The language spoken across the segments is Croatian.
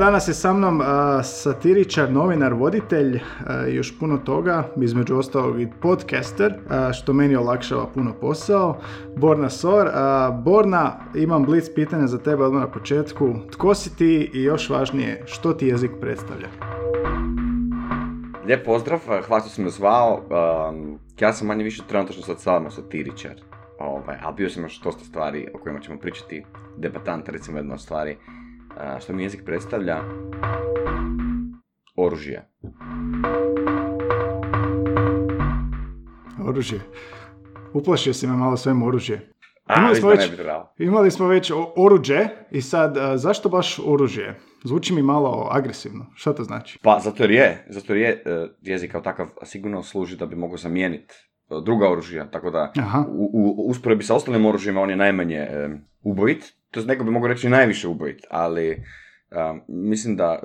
danas je sa mnom a, satiričar, novinar, voditelj i još puno toga, između ostalog i podcaster, a, što meni olakšava puno posao. Borna Sor. Borna, imam blic pitanja za tebe odmah na početku. Tko si ti i još važnije, što ti jezik predstavlja? Lijep pozdrav, hvala što si me zvao. Um, ja sam manje više trenutno sad samo satiričar. Ovaj, ali bio sam još dosta stvari o kojima ćemo pričati. Debatant, recimo jedna stvari. Što mi jezik predstavlja? Oružje. Oružje. Uplašio si me malo svojim oružje. A, Imali smo već-. Imali smo već oruđe i sad, zašto baš oružje? Zvuči mi malo agresivno. Šta to znači? Pa, zato jer je, zato jer je e, jezik kao takav sigurno služi da bi mogao zamijeniti e, druga oružja, tako da Aha. u, u usporedbi sa ostalim oružjima on je najmanje e, ubojit, to neko bi mogao reći najviše ubojit, ali a, mislim da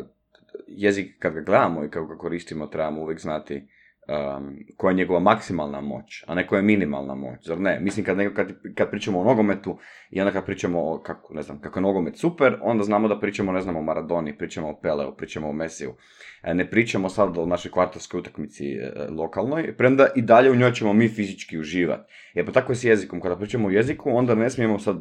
jezik kad ga gledamo i kad ga koristimo trebamo uvijek znati um, koja je njegova maksimalna moć, a ne koja je minimalna moć, zar ne? Mislim kad, neko, kad, kad pričamo o nogometu i onda kad pričamo o, kako, ne znam, kako je nogomet super, onda znamo da pričamo, ne znam, o Maradoni, pričamo o Peleu, pričamo o Mesiju. E, Ne pričamo sad o našoj kvartovskoj utakmici e, lokalnoj, premda i dalje u njoj ćemo mi fizički uživati. E pa tako je s jezikom, kada pričamo o jeziku, onda ne smijemo sad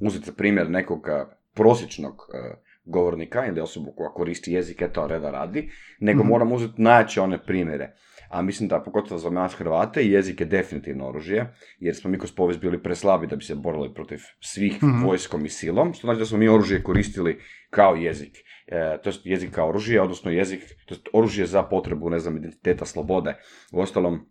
uzeti za primjer nekog a, prosječnog a, govornika ili osobu koja koristi jezik, eto, reda radi, nego Mhm. moramo uzeti najjače one primjere. A mislim da, pogotovo za nas Hrvate, jezik je definitivno oružje, jer smo mi kroz povijest bili preslabi da bi se borili protiv svih Mhm. vojskom i silom, što znači da smo mi oružje koristili kao jezik. E, to je jezik kao oružje, odnosno jezik, to je oružje za potrebu, ne znam, identiteta, slobode. Uostalom,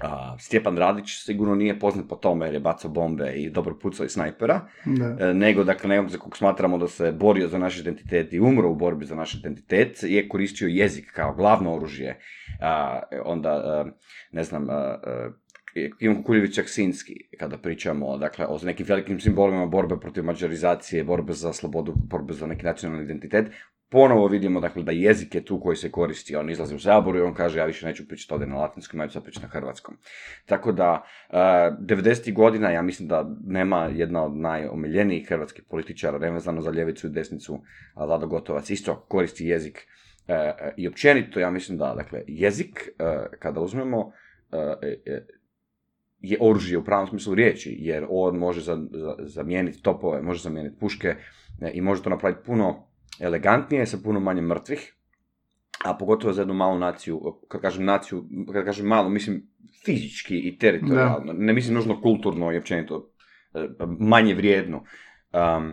a, Stjepan Radić sigurno nije poznat po tome jer je bacao bombe i dobro pucao i snajpera, Da. e, nego dakle nekog za kog smatramo da se borio za naš identitet i umro u borbi za naš identitet je koristio jezik kao glavno oružje. A, onda, a, ne znam, a, Ivan Kukuljević Aksinski, kada pričamo dakle, o nekim velikim simbolima borbe protiv mađarizacije, borbe za slobodu, borbe za neki nacionalni identitet, ponovo vidimo dakle, da jezik je tu koji se koristi. On izlazi u saboru i on kaže ja više neću pričati ovdje na latinskom, ja ću pričati na hrvatskom. Tako da, uh, 90. godina, ja mislim da nema jedna od najomiljenijih hrvatskih političara, nevezano za ljevicu i desnicu, Vlado Gotovac isto koristi jezik. Uh, I općenito, ja mislim da, dakle, jezik, uh, kada uzmemo, je oružje u pravom smislu riječi, jer on može za, za- zamijeniti topove, može zamijeniti puške e, i može to napraviti puno elegantnije, sa puno manje mrtvih, a pogotovo za jednu malu naciju, kad kažem naciju, kad kažem malu, mislim fizički i teritorijalno, ne mislim nužno kulturno i općenito e, manje vrijedno. Um,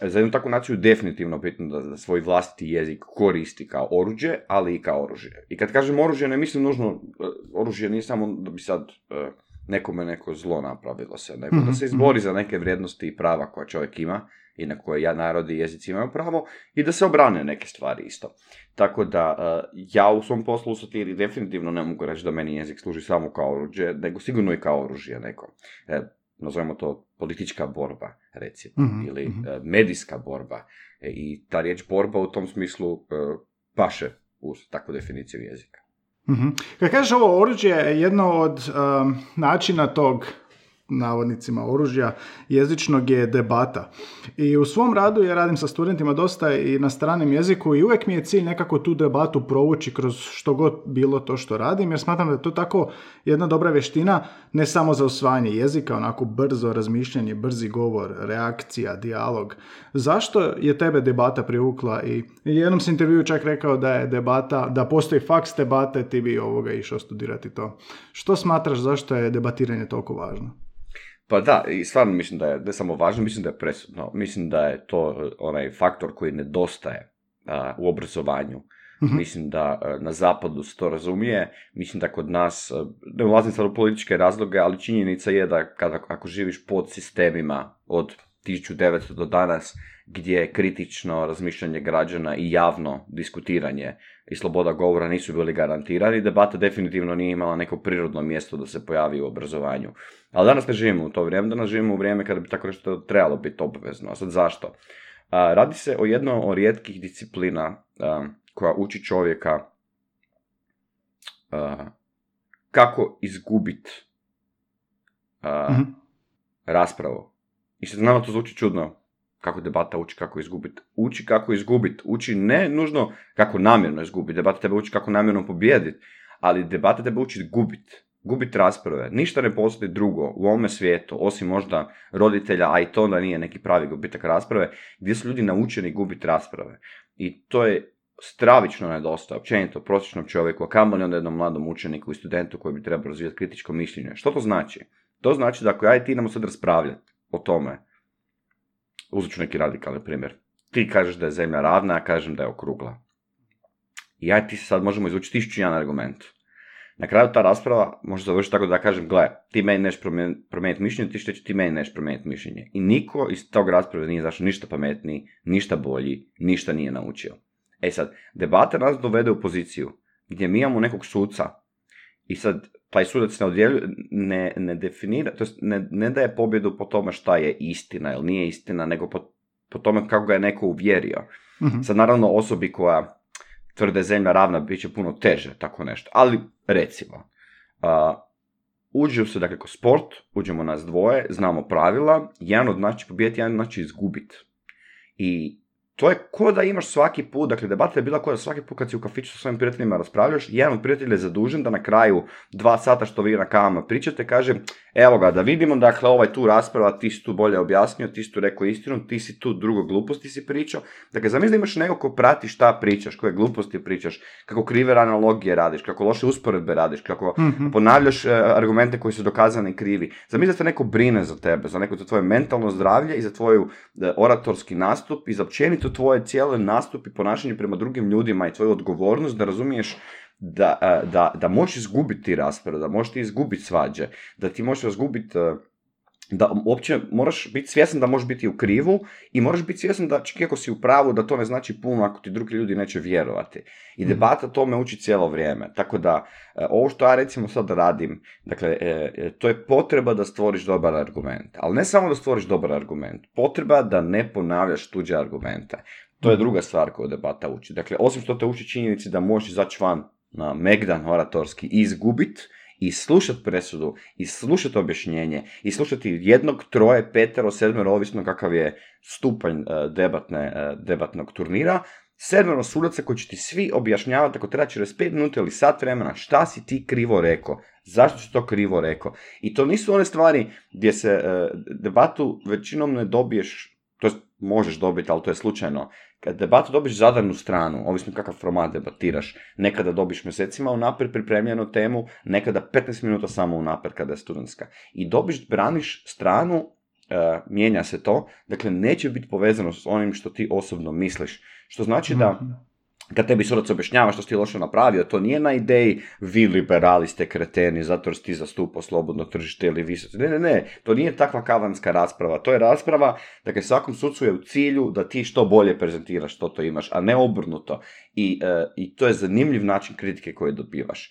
za jednu takvu naciju definitivno bitno da, da svoj vlastiti jezik koristi kao oruđe, ali i kao oružje. I kad kažem oružje, ne mislim nužno, e, oružje nije samo da bi sad e, nekome neko zlo napravilo se, nego Mhm, da se izbori za neke vrijednosti i prava koja čovjek ima i na koje ja, narodi i jezici imaju pravo i da se obrane neke stvari isto. Tako da e, ja u svom poslu u satiri definitivno ne mogu reći da meni jezik služi samo kao oruđe, nego sigurno i kao oružje neko. E, nazovemo to politička borba, recimo, Mhm, ili mhm. e, medijska borba. E, I ta riječ borba u tom smislu e, paše uz takvu definiciju jezika. Mhm. Kad kažeš ovo oružje, jedno od um, načina tog navodnicima oružja jezičnog je debata. I u svom radu ja radim sa studentima dosta i na stranim jeziku i uvijek mi je cilj nekako tu debatu provući kroz što god bilo to što radim jer smatram da je to tako jedna dobra vještina ne samo za usvajanje jezika, onako brzo razmišljanje, brzi govor, reakcija, dijalog. Zašto je tebe debata privukla i jednom sam intervju čak rekao da je debata, da postoji faks debate, ti bi ovoga išao studirati to. Što smatraš zašto je debatiranje toliko važno? Pa da, i stvarno mislim da je ne samo važno, mislim da je presudno. Mislim da je to e, onaj faktor koji nedostaje a, u obrazovanju. Mhm. Mislim da e, na zapadu se to razumije, mislim da kod nas, e, ne ulazim sad u političke razloge, ali činjenica je da kada, ako živiš pod sistemima od 1900 do danas, gdje je kritično razmišljanje građana i javno diskutiranje i sloboda govora nisu bili garantirani, debata definitivno nije imala neko prirodno mjesto da se pojavi u obrazovanju. Ali danas ne živimo u to vrijeme, danas živimo u vrijeme kada bi tako nešto trebalo biti obvezno. A sad zašto? A, radi se o jednoj od rijetkih disciplina a, koja uči čovjeka uh, kako izgubit uh, Mhm. raspravu. I sad znamo to zvuči čudno, kako debata uči kako izgubit. Uči kako izgubit. Uči ne nužno kako namjerno izgubit. Debata tebe uči kako namjerno pobijedit. Ali debata tebe uči gubit. Gubit rasprave. Ništa ne postoji drugo u ovome svijetu, osim možda roditelja, a i to da nije neki pravi gubitak rasprave, gdje su ljudi naučeni gubit rasprave. I to je stravično nedostaje, općenito prosječnom čovjeku, a kamoli onda jednom mladom učeniku i studentu koji bi trebao razvijati kritičko mišljenje. Što to znači? To znači da ako ja i ti idemo sad raspravljati o tome, uzet ću neki radikalni primjer. Ti kažeš da je zemlja ravna, ja kažem da je okrugla. I ja i ti sad možemo izvući tisuću jedan argument. Na kraju ta rasprava može završiti tako da kažem, gle, ti meni neš promijeniti mišljenje, ti što ti meni neš promijeniti mišljenje. I niko iz tog rasprave nije zašao ništa pametniji, ništa bolji, ništa nije naučio. E sad, debata nas dovede u poziciju gdje mi imamo nekog suca i sad taj sudac ne, odjeljuje, ne, ne definira, to jest ne, ne daje pobjedu po tome šta je istina ili nije istina, nego po, po tome kako ga je neko uvjerio. Mhm. Sad naravno osobi koja tvrde zemlja ravna bit će puno teže, tako nešto. Ali recimo, a, uđu se dakle ko sport, uđemo nas dvoje, znamo pravila, jedan od nas će pobijediti, jedan od nas će izgubiti. I to je ko da imaš svaki put, dakle debata je bila ko da svaki put kad si u kafiću sa svojim prijateljima raspravljaš, jedan od prijatelja je zadužen da na kraju dva sata što vi na kavama pričate kaže evo ga da vidimo, dakle ovaj tu rasprava, ti si tu bolje objasnio, ti si tu rekao istinu, ti si tu drugo gluposti si pričao. Dakle, zamisli da imaš neko ko prati šta pričaš, koje gluposti pričaš, kako krive analogije radiš, kako loše usporedbe radiš, kako Mhm. ponavljaš e, argumente koji su dokazani krivi. Zamisli da se neko brine za tebe, za neko za tvoje mentalno zdravlje i za tvoju e, oratorski nastup i za općenito tvoje cijele nastup i ponašanje prema drugim ljudima i tvoju odgovornost da razumiješ da, e, da, da možeš izgubiti raspravu, da možeš ti izgubiti svađe, da ti možeš izgubiti e, da uopće moraš biti svjestan da možeš biti u krivu i moraš biti svjestan da čak ako si u pravu da to ne znači puno ako ti drugi ljudi neće vjerovati. I Mhm. debata to me uči cijelo vrijeme. Tako da e, ovo što ja recimo sad radim, dakle e, e, to je potreba da stvoriš dobar argument. Ali ne samo da stvoriš dobar argument, potreba da ne ponavljaš tuđe argumente. To je druga stvar koju debata uči. Dakle, osim što te uči činjenici da možeš izaći van na Megdan oratorski i izgubit, i slušati presudu, i slušati objašnjenje, i slušati jednog, troje, petero, sedmero, ovisno kakav je stupanj e, debatne, e, debatnog turnira, sedmero sudaca koji će ti svi objašnjavati ako treba 45 minuta ili sat vremena šta si ti krivo rekao, zašto si to krivo rekao. I to nisu one stvari gdje se e, debatu većinom ne dobiješ, to možeš dobiti, ali to je slučajno, kad debatu dobiješ zadanu stranu, ovisno kakav format debatiraš, nekada dobiš mjesecima unaprijed pripremljenu temu, nekada 15 minuta samo unaprijed kada je studentska. I dobiš, braniš stranu, e, mijenja se to, dakle neće biti povezano s onim što ti osobno misliš. Što znači da Mhm. Kad tebi sudac objašnjava što si loše napravio, to nije na ideji vi liberali ste kreteni zato jer si ti zastupao slobodno tržište ili vi Ne, ne, ne, to nije takva kavanska rasprava. To je rasprava, dakle svakom sucu je u cilju da ti što bolje prezentiraš što to imaš, a ne obrnuto. I, e, i to je zanimljiv način kritike koje dobivaš. E,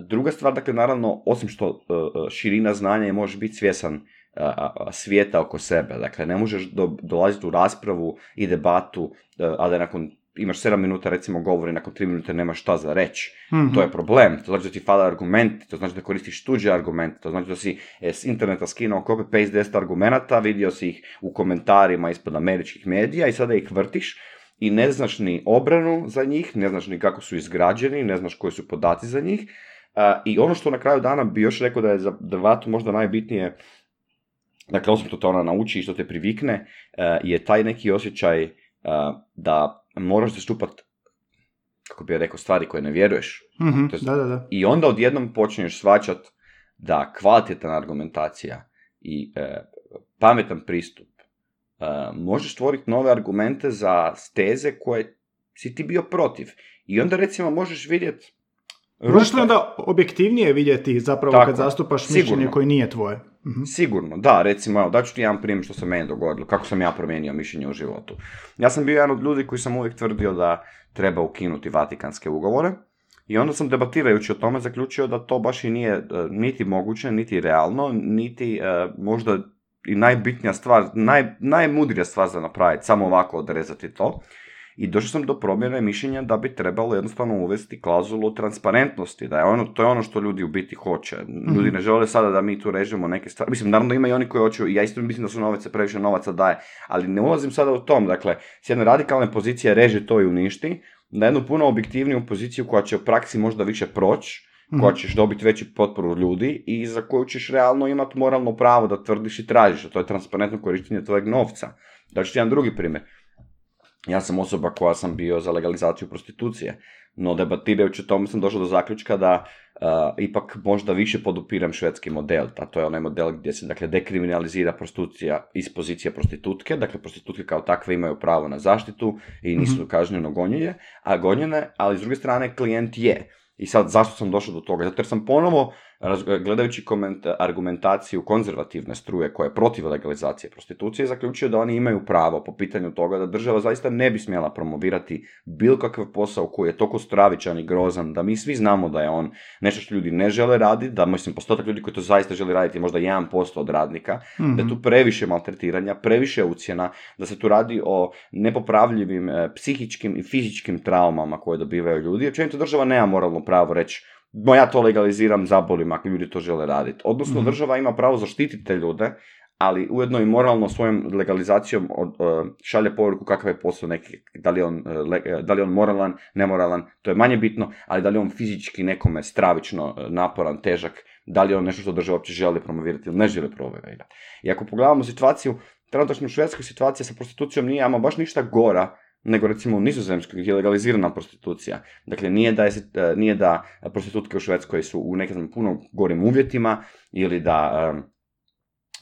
druga stvar, dakle, naravno, osim što e, širina znanja je možeš biti svjesan svijeta oko sebe. Dakle, ne možeš do, dolaziti u raspravu i debatu, a da nakon imaš 7 minuta recimo govori, nakon 3 minute nemaš šta za reći. Mhm. To je problem. To znači da ti fale argumenti, to znači da koristiš tuđe argumente, to znači da si s interneta skinuo copy-paste 10 argumenata, vidio si ih u komentarima ispod američkih medija i sada ih vrtiš i ne znaš ni obranu za njih, ne znaš ni kako su izgrađeni, ne znaš koji su podaci za njih. A, I ono što na kraju dana bi još rekao da je za debatu možda najbitnije, dakle osim što te ona nauči i što te privikne, e, je taj neki osjećaj e, da moraš zastupati kako bi ja rekao, stvari koje ne vjeruješ. Mhm, To je- Da, da, da. I onda odjednom počinješ svačat da kvalitetna argumentacija i e, pametan pristup e, možeš stvoriti nove argumente za steze koje si ti bio protiv. I onda recimo možeš vidjeti Možeš li onda objektivnije vidjeti zapravo Tako kad zastupaš Sigurno. mišljenje koje nije tvoje? Mhm. Sigurno, da, recimo, evo, daću ti jedan primjer što se meni dogodilo, kako sam ja promijenio mišljenje u životu. Ja sam bio jedan od ljudi koji sam uvijek tvrdio da treba ukinuti vatikanske ugovore i onda sam debatirajući o tome zaključio da to baš i nije e, niti moguće, niti realno, niti e, možda i najbitnija stvar, naj, najmudrija stvar za napraviti, samo ovako odrezati to. I došao sam do promjene mišljenja da bi trebalo jednostavno uvesti klauzulu transparentnosti, da je ono, to je ono što ljudi u biti hoće. Ljudi Mhm. ne žele sada da mi tu režemo neke stvari. Mislim, naravno ima i oni koji hoću, ja isto mislim da su novaca previše novaca daje, ali ne ulazim sada u tom. Dakle, s jedne radikalne pozicije reže to i uništi, na jednu puno objektivniju poziciju koja će u praksi možda više proći, Mhm. koja ćeš dobiti veći potporu ljudi i za koju ćeš realno imati moralno pravo da tvrdiš i tražiš, a to je transparentno korištenje tvojeg novca. Da ću ti jedan drugi primjer. Ja sam osoba koja sam bio za legalizaciju prostitucije, no debatirajući o tome sam došao do zaključka da uh, ipak možda više podupiram švedski model, a to je onaj model gdje se dakle dekriminalizira prostitucija iz pozicije prostitutke, dakle prostitutke kao takve imaju pravo na zaštitu i nisu kažnjeno gonjenje, a gonjene, ali s druge strane klijent je. I sad, zašto sam došao do toga? Zato jer sam ponovo, gledajući koment- argumentaciju konzervativne struje koja je protiv legalizacije prostitucije, zaključio da oni imaju pravo po pitanju toga da država zaista ne bi smjela promovirati bilo kakav posao koji je toliko stravičan i grozan, da mi svi znamo da je on nešto što ljudi ne žele raditi, da mislim postotak ljudi koji to zaista žele raditi je možda 1% od radnika, da je tu previše maltretiranja, previše ucjena, da se tu radi o nepopravljivim e, psihičkim i fizičkim traumama koje dobivaju ljudi. Općenito država nema moralno pravo reći no ja to legaliziram, zabolim ako ljudi to žele raditi. Odnosno, Mhm. država ima pravo zaštititi te ljude, ali ujedno i moralno svojom legalizacijom od, šalje poruku kakav je posao neki, da li, je on, e, e, da li on moralan, nemoralan, to je manje bitno, ali da li on fizički nekome stravično e, naporan, težak, da li je on nešto što država uopće želi promovirati ili ne želi promovirati. I ako pogledamo situaciju, trenutačno u Švedskoj situacija sa prostitucijom nije ama baš ništa gora nego recimo u Nizozemskoj gdje je legalizirana prostitucija. Dakle, nije da, je, e, nije da prostitutke u Švedskoj su u nekim puno gorim uvjetima ili da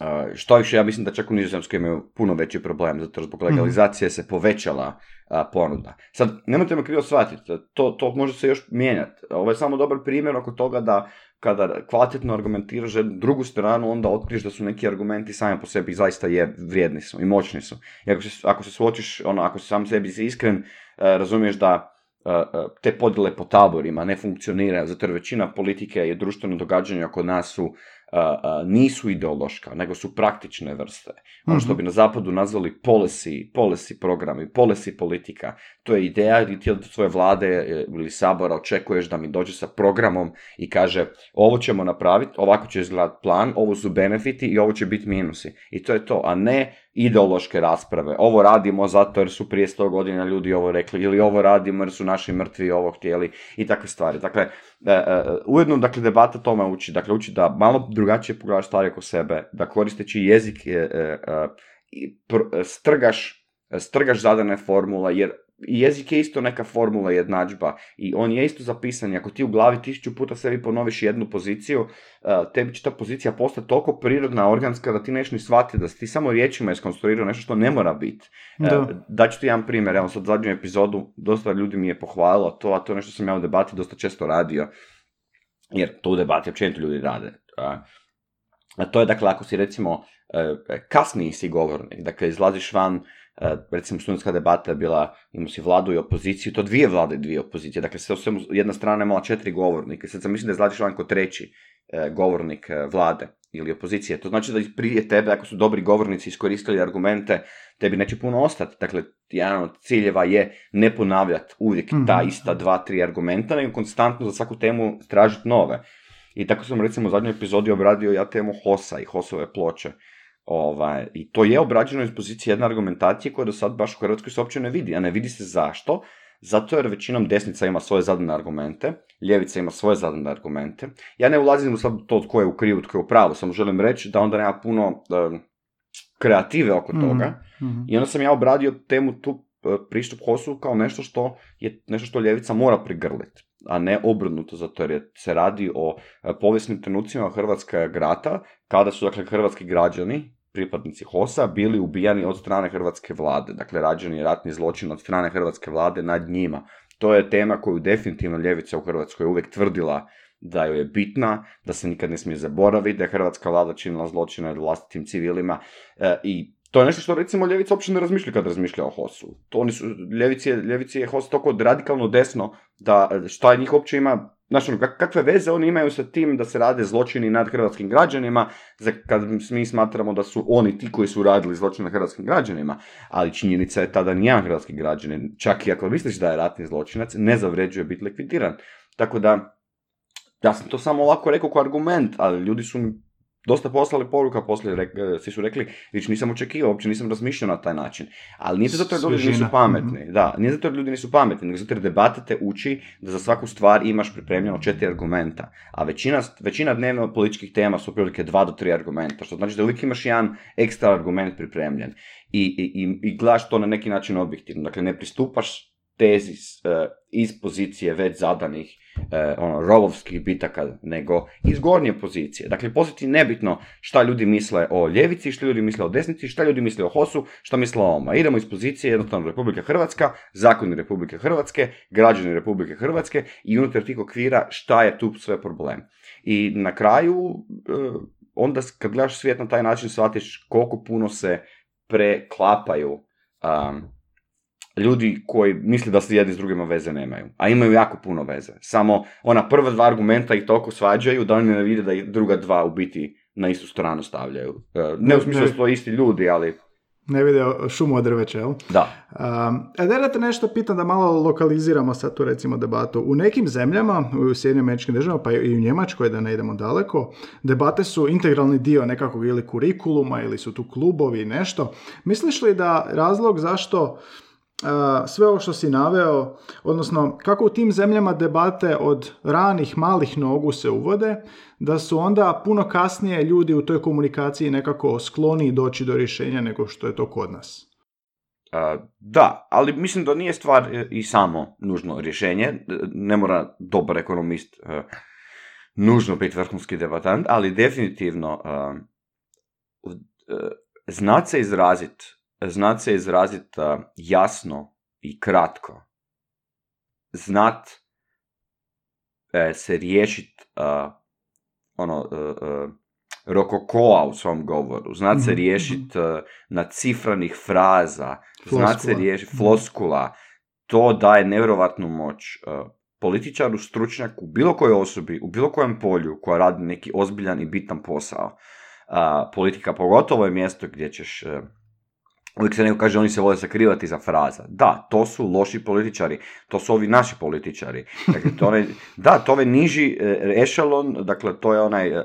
e, što više, ja mislim da čak u Nizozemskoj imaju puno veći problem, zato zbog legalizacije se povećala a, ponuda. Sad, nemojte me krivo shvatiti, to, to može se još mijenjati. Ovo je samo dobar primjer oko toga da kada kvalitetno argumentiraš drugu stranu, onda otkriješ da su neki argumenti sami po sebi zaista je vrijedni su i moćni su. I ako se, ako se suočiš, ono, ako si sam sebi iskren, e, razumiješ da e, e, te podjele po taborima ne funkcioniraju, zato jer većina politike i društveno događanja kod nas su nisu ideološka, nego su praktične vrste. Ono što bi na zapadu nazvali policy, policy programi, policy politika. To je ideja gdje ti od svoje vlade e, ili sabora očekuješ da mi dođe sa programom i kaže ovo ćemo napraviti, ovako će izgledati plan, ovo su benefiti i ovo će biti minusi. I to je to, a ne ideološke rasprave. Ovo radimo zato jer su prije 100 godina ljudi ovo rekli ili ovo radimo jer su naši mrtvi ovo htjeli i takve stvari. Dakle, ujedno dakle, debata tome uči. Dakle, uči da malo drugačije pogledaš stvari oko sebe, da koristeći jezik e, e, e, strgaš, strgaš zadane formula, jer jezik je isto neka formula jednadžba i on je isto zapisan. Ako ti u glavi tisuću puta sebi ponoviš jednu poziciju, e, tebi će ta pozicija postati toliko prirodna, organska, da ti neš ni shvatiti, da si ti samo riječima iskonstruirao nešto što ne mora biti. Da. Daću ti jedan primjer, evo sad zadnju epizodu, dosta ljudi mi je pohvalilo to, a to je nešto sam ja u debati dosta često radio, jer to u debati općenito ljudi rade. A, to je dakle, ako si recimo e, kasniji si govornik, dakle izlaziš van, recimo studentska debata je bila, imao si vladu i opoziciju, to dvije vlade i dvije opozicije, dakle sve svemu jedna strana je imala četiri govornike, sad sam mislim da izlaziš van kod treći e, govornik e, vlade ili opozicije, to znači da prije tebe, ako su dobri govornici iskoristili argumente, tebi neće puno ostati. Dakle, jedan od ciljeva je ne ponavljati uvijek Mhm. ta ista dva, tri argumenta, nego konstantno za svaku temu tražiti nove. I tako sam recimo u zadnjoj epizodi obradio ja temu HOS-a i HOS-ove ploče. Ovaj, I to je obrađeno iz pozicije jedne argumentacije koja do sad baš u Hrvatskoj se uopće ne vidi. A ne vidi se zašto? Zato jer većinom desnica ima svoje zadane argumente, ljevica ima svoje zadane argumente. Ja ne ulazim u sad to tko je u krivu, tko je u pravu, samo želim reći da onda nema puno em, kreative oko Mhm, toga. mhm. I onda sam ja obradio temu tu e, pristup HOS-u kao nešto što je nešto što ljevica mora prigrliti, a ne obrnuto, zato jer je, se radi o e, povijesnim trenucima Hrvatska grata, kada su dakle hrvatski građani, pripadnici HOS-a, bili ubijani od strane hrvatske vlade, dakle rađen je ratni zločin od strane hrvatske vlade nad njima. To je tema koju definitivno ljevica u Hrvatskoj uvijek tvrdila da joj je bitna, da se nikad ne smije zaboraviti, da je hrvatska vlada činila zločine nad vlastitim civilima e, i to je nešto što recimo ljevica uopće ne razmišlja kad razmišlja o HOS-u. To oni su, ljevici, je, ljevici je HOS toliko radikalno desno da šta njih uopće ima Znaš, ono, kakve veze oni imaju sa tim da se rade zločini nad hrvatskim građanima, za kad mi smatramo da su oni ti koji su radili zločine nad hrvatskim građanima, ali činjenica je tada nijedan hrvatski građanin, čak i ako misliš da je ratni zločinac, ne zavređuje biti likvidiran. Tako da, ja sam to samo ovako rekao kao argument, ali ljudi su mi dosta poslali poruka poslije, rek, e, svi su rekli, vić nisam očekivao, uopće nisam razmišljao na taj način. Ali nije zato jer ljudi nisu pametni, mhm. da, nije zato jer ljudi nisu pametni, nego zato jer debata te uči da za svaku stvar imaš pripremljeno četiri argumenta, a većina, većina dnevno političkih tema su otprilike dva do tri argumenta, što znači da uvijek imaš jedan ekstra argument pripremljen i, i, i, i gledaš to na neki način objektivno, dakle ne pristupaš tezi uh, iz pozicije već zadanih uh, ono, rovovskih bitaka, nego iz gornje pozicije. Dakle, poziti nebitno šta ljudi misle o ljevici, šta ljudi misle o desnici, šta ljudi misle o Hosu, šta misle o oma. Idemo iz pozicije jednostavno Republika Hrvatska, zakoni Republike Hrvatske, građani Republike Hrvatske i unutar tih okvira šta je tu sve problem. I na kraju, uh, onda kad gledaš svijet na taj način, shvatiš koliko puno se preklapaju um, ljudi koji misle da se jedni s drugima veze nemaju, a imaju jako puno veze. Samo ona prva dva argumenta ih toliko svađaju da oni ne vide da ih druga dva u biti na istu stranu stavljaju. E, ne u smislu da su to isti ljudi, ali... Ne vide šumu od drveća, jel? Da. Um, da te nešto pitam da malo lokaliziramo sad tu recimo debatu. U nekim zemljama, u Sjedinim američkim državama, pa i u Njemačkoj, da ne idemo daleko, debate su integralni dio nekakvog ili kurikuluma ili su tu klubovi i nešto. Misliš li da razlog zašto sve ovo što si naveo, odnosno kako u tim zemljama debate od ranih malih nogu se uvode, da su onda puno kasnije ljudi u toj komunikaciji nekako skloni doći do rješenja nego što je to kod nas. da, ali mislim da nije stvar e, i samo nužno rješenje. E, ne mora dobar ekonomist e, nužno biti vrhunski debatant, ali definitivno znat se izraziti znat se izraziti jasno i kratko. Znat e, se riješiti ono, uh, rokokoa u svom govoru, znat se mhm, riješiti mhm. na cifranih fraza, znat se riješiti mhm. floskula, to daje nevjerovatnu moć političaru, stručnjaku, bilo kojoj osobi, u bilo kojem polju koja radi neki ozbiljan i bitan posao. politika pogotovo je mjesto gdje ćeš Uvijek se neko kaže oni se vole sakrivati za fraza. Da, to su loši političari, to su ovi naši političari. Dakle, to da, to je niži e, ešalon, dakle to je onaj uh,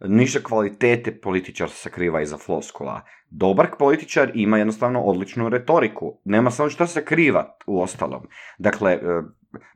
niže kvalitete političar se sakriva iza floskula. Dobar političar ima jednostavno odličnu retoriku. Nema samo što se sakriva u ostalom. Dakle,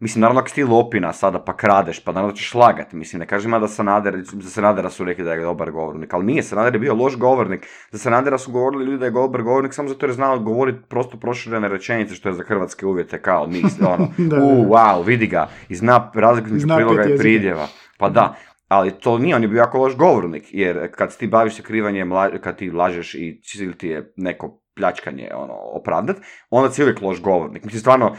Mislim, naravno ako si ti lopina sada pa kradeš, pa naravno ćeš lagati. Mislim, ne kažem da Sanader, za Sanadera su rekli da je dobar govornik, ali nije, Sanader je bio loš govornik. Za Sanadera su govorili ljudi da je dobar govornik samo zato jer je znao govoriti prosto proširene rečenice, što je za hrvatske uvjete kao nis, ono, u, wow, vidi ga, i zna razliku priloga i pridjeva. Pa da, ali to nije, on je bio jako loš govornik, jer kad ti baviš se krivanjem, kad ti lažeš i ti je neko pljačkanje ono, opravdat, onda si uvijek loš govornik. Mislim, stvarno,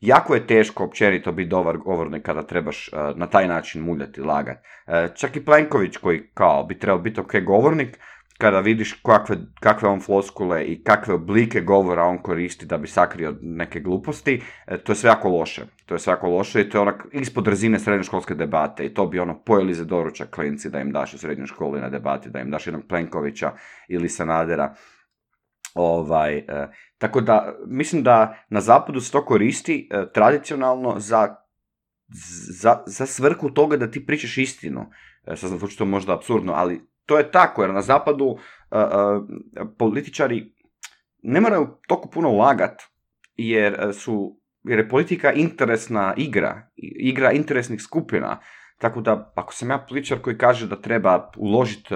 jako je teško općenito biti dobar govornik kada trebaš uh, na taj način muljati, lagat. Uh, čak i Plenković koji kao bi trebao biti ok govornik, kada vidiš kakve, kakve on floskule i kakve oblike govora on koristi da bi sakrio neke gluposti, uh, to je sve jako loše. To je sve jako loše i to je onak ispod razine srednjoškolske debate i to bi ono pojeli za doručak klinci da im daš u srednjoj školi na debati, da im daš jednog Plenkovića ili Sanadera Ovaj, e, tako da, mislim da na zapadu se to koristi e, tradicionalno za, za, za svrhu toga da ti pričaš istinu. E, sad zvuči to možda absurdno, ali to je tako, jer na zapadu političari ne moraju toliko puno ulagat, jer su jer je politika interesna igra, igra interesnih skupina. Tako da, ako sam ja političar koji kaže da treba uložiti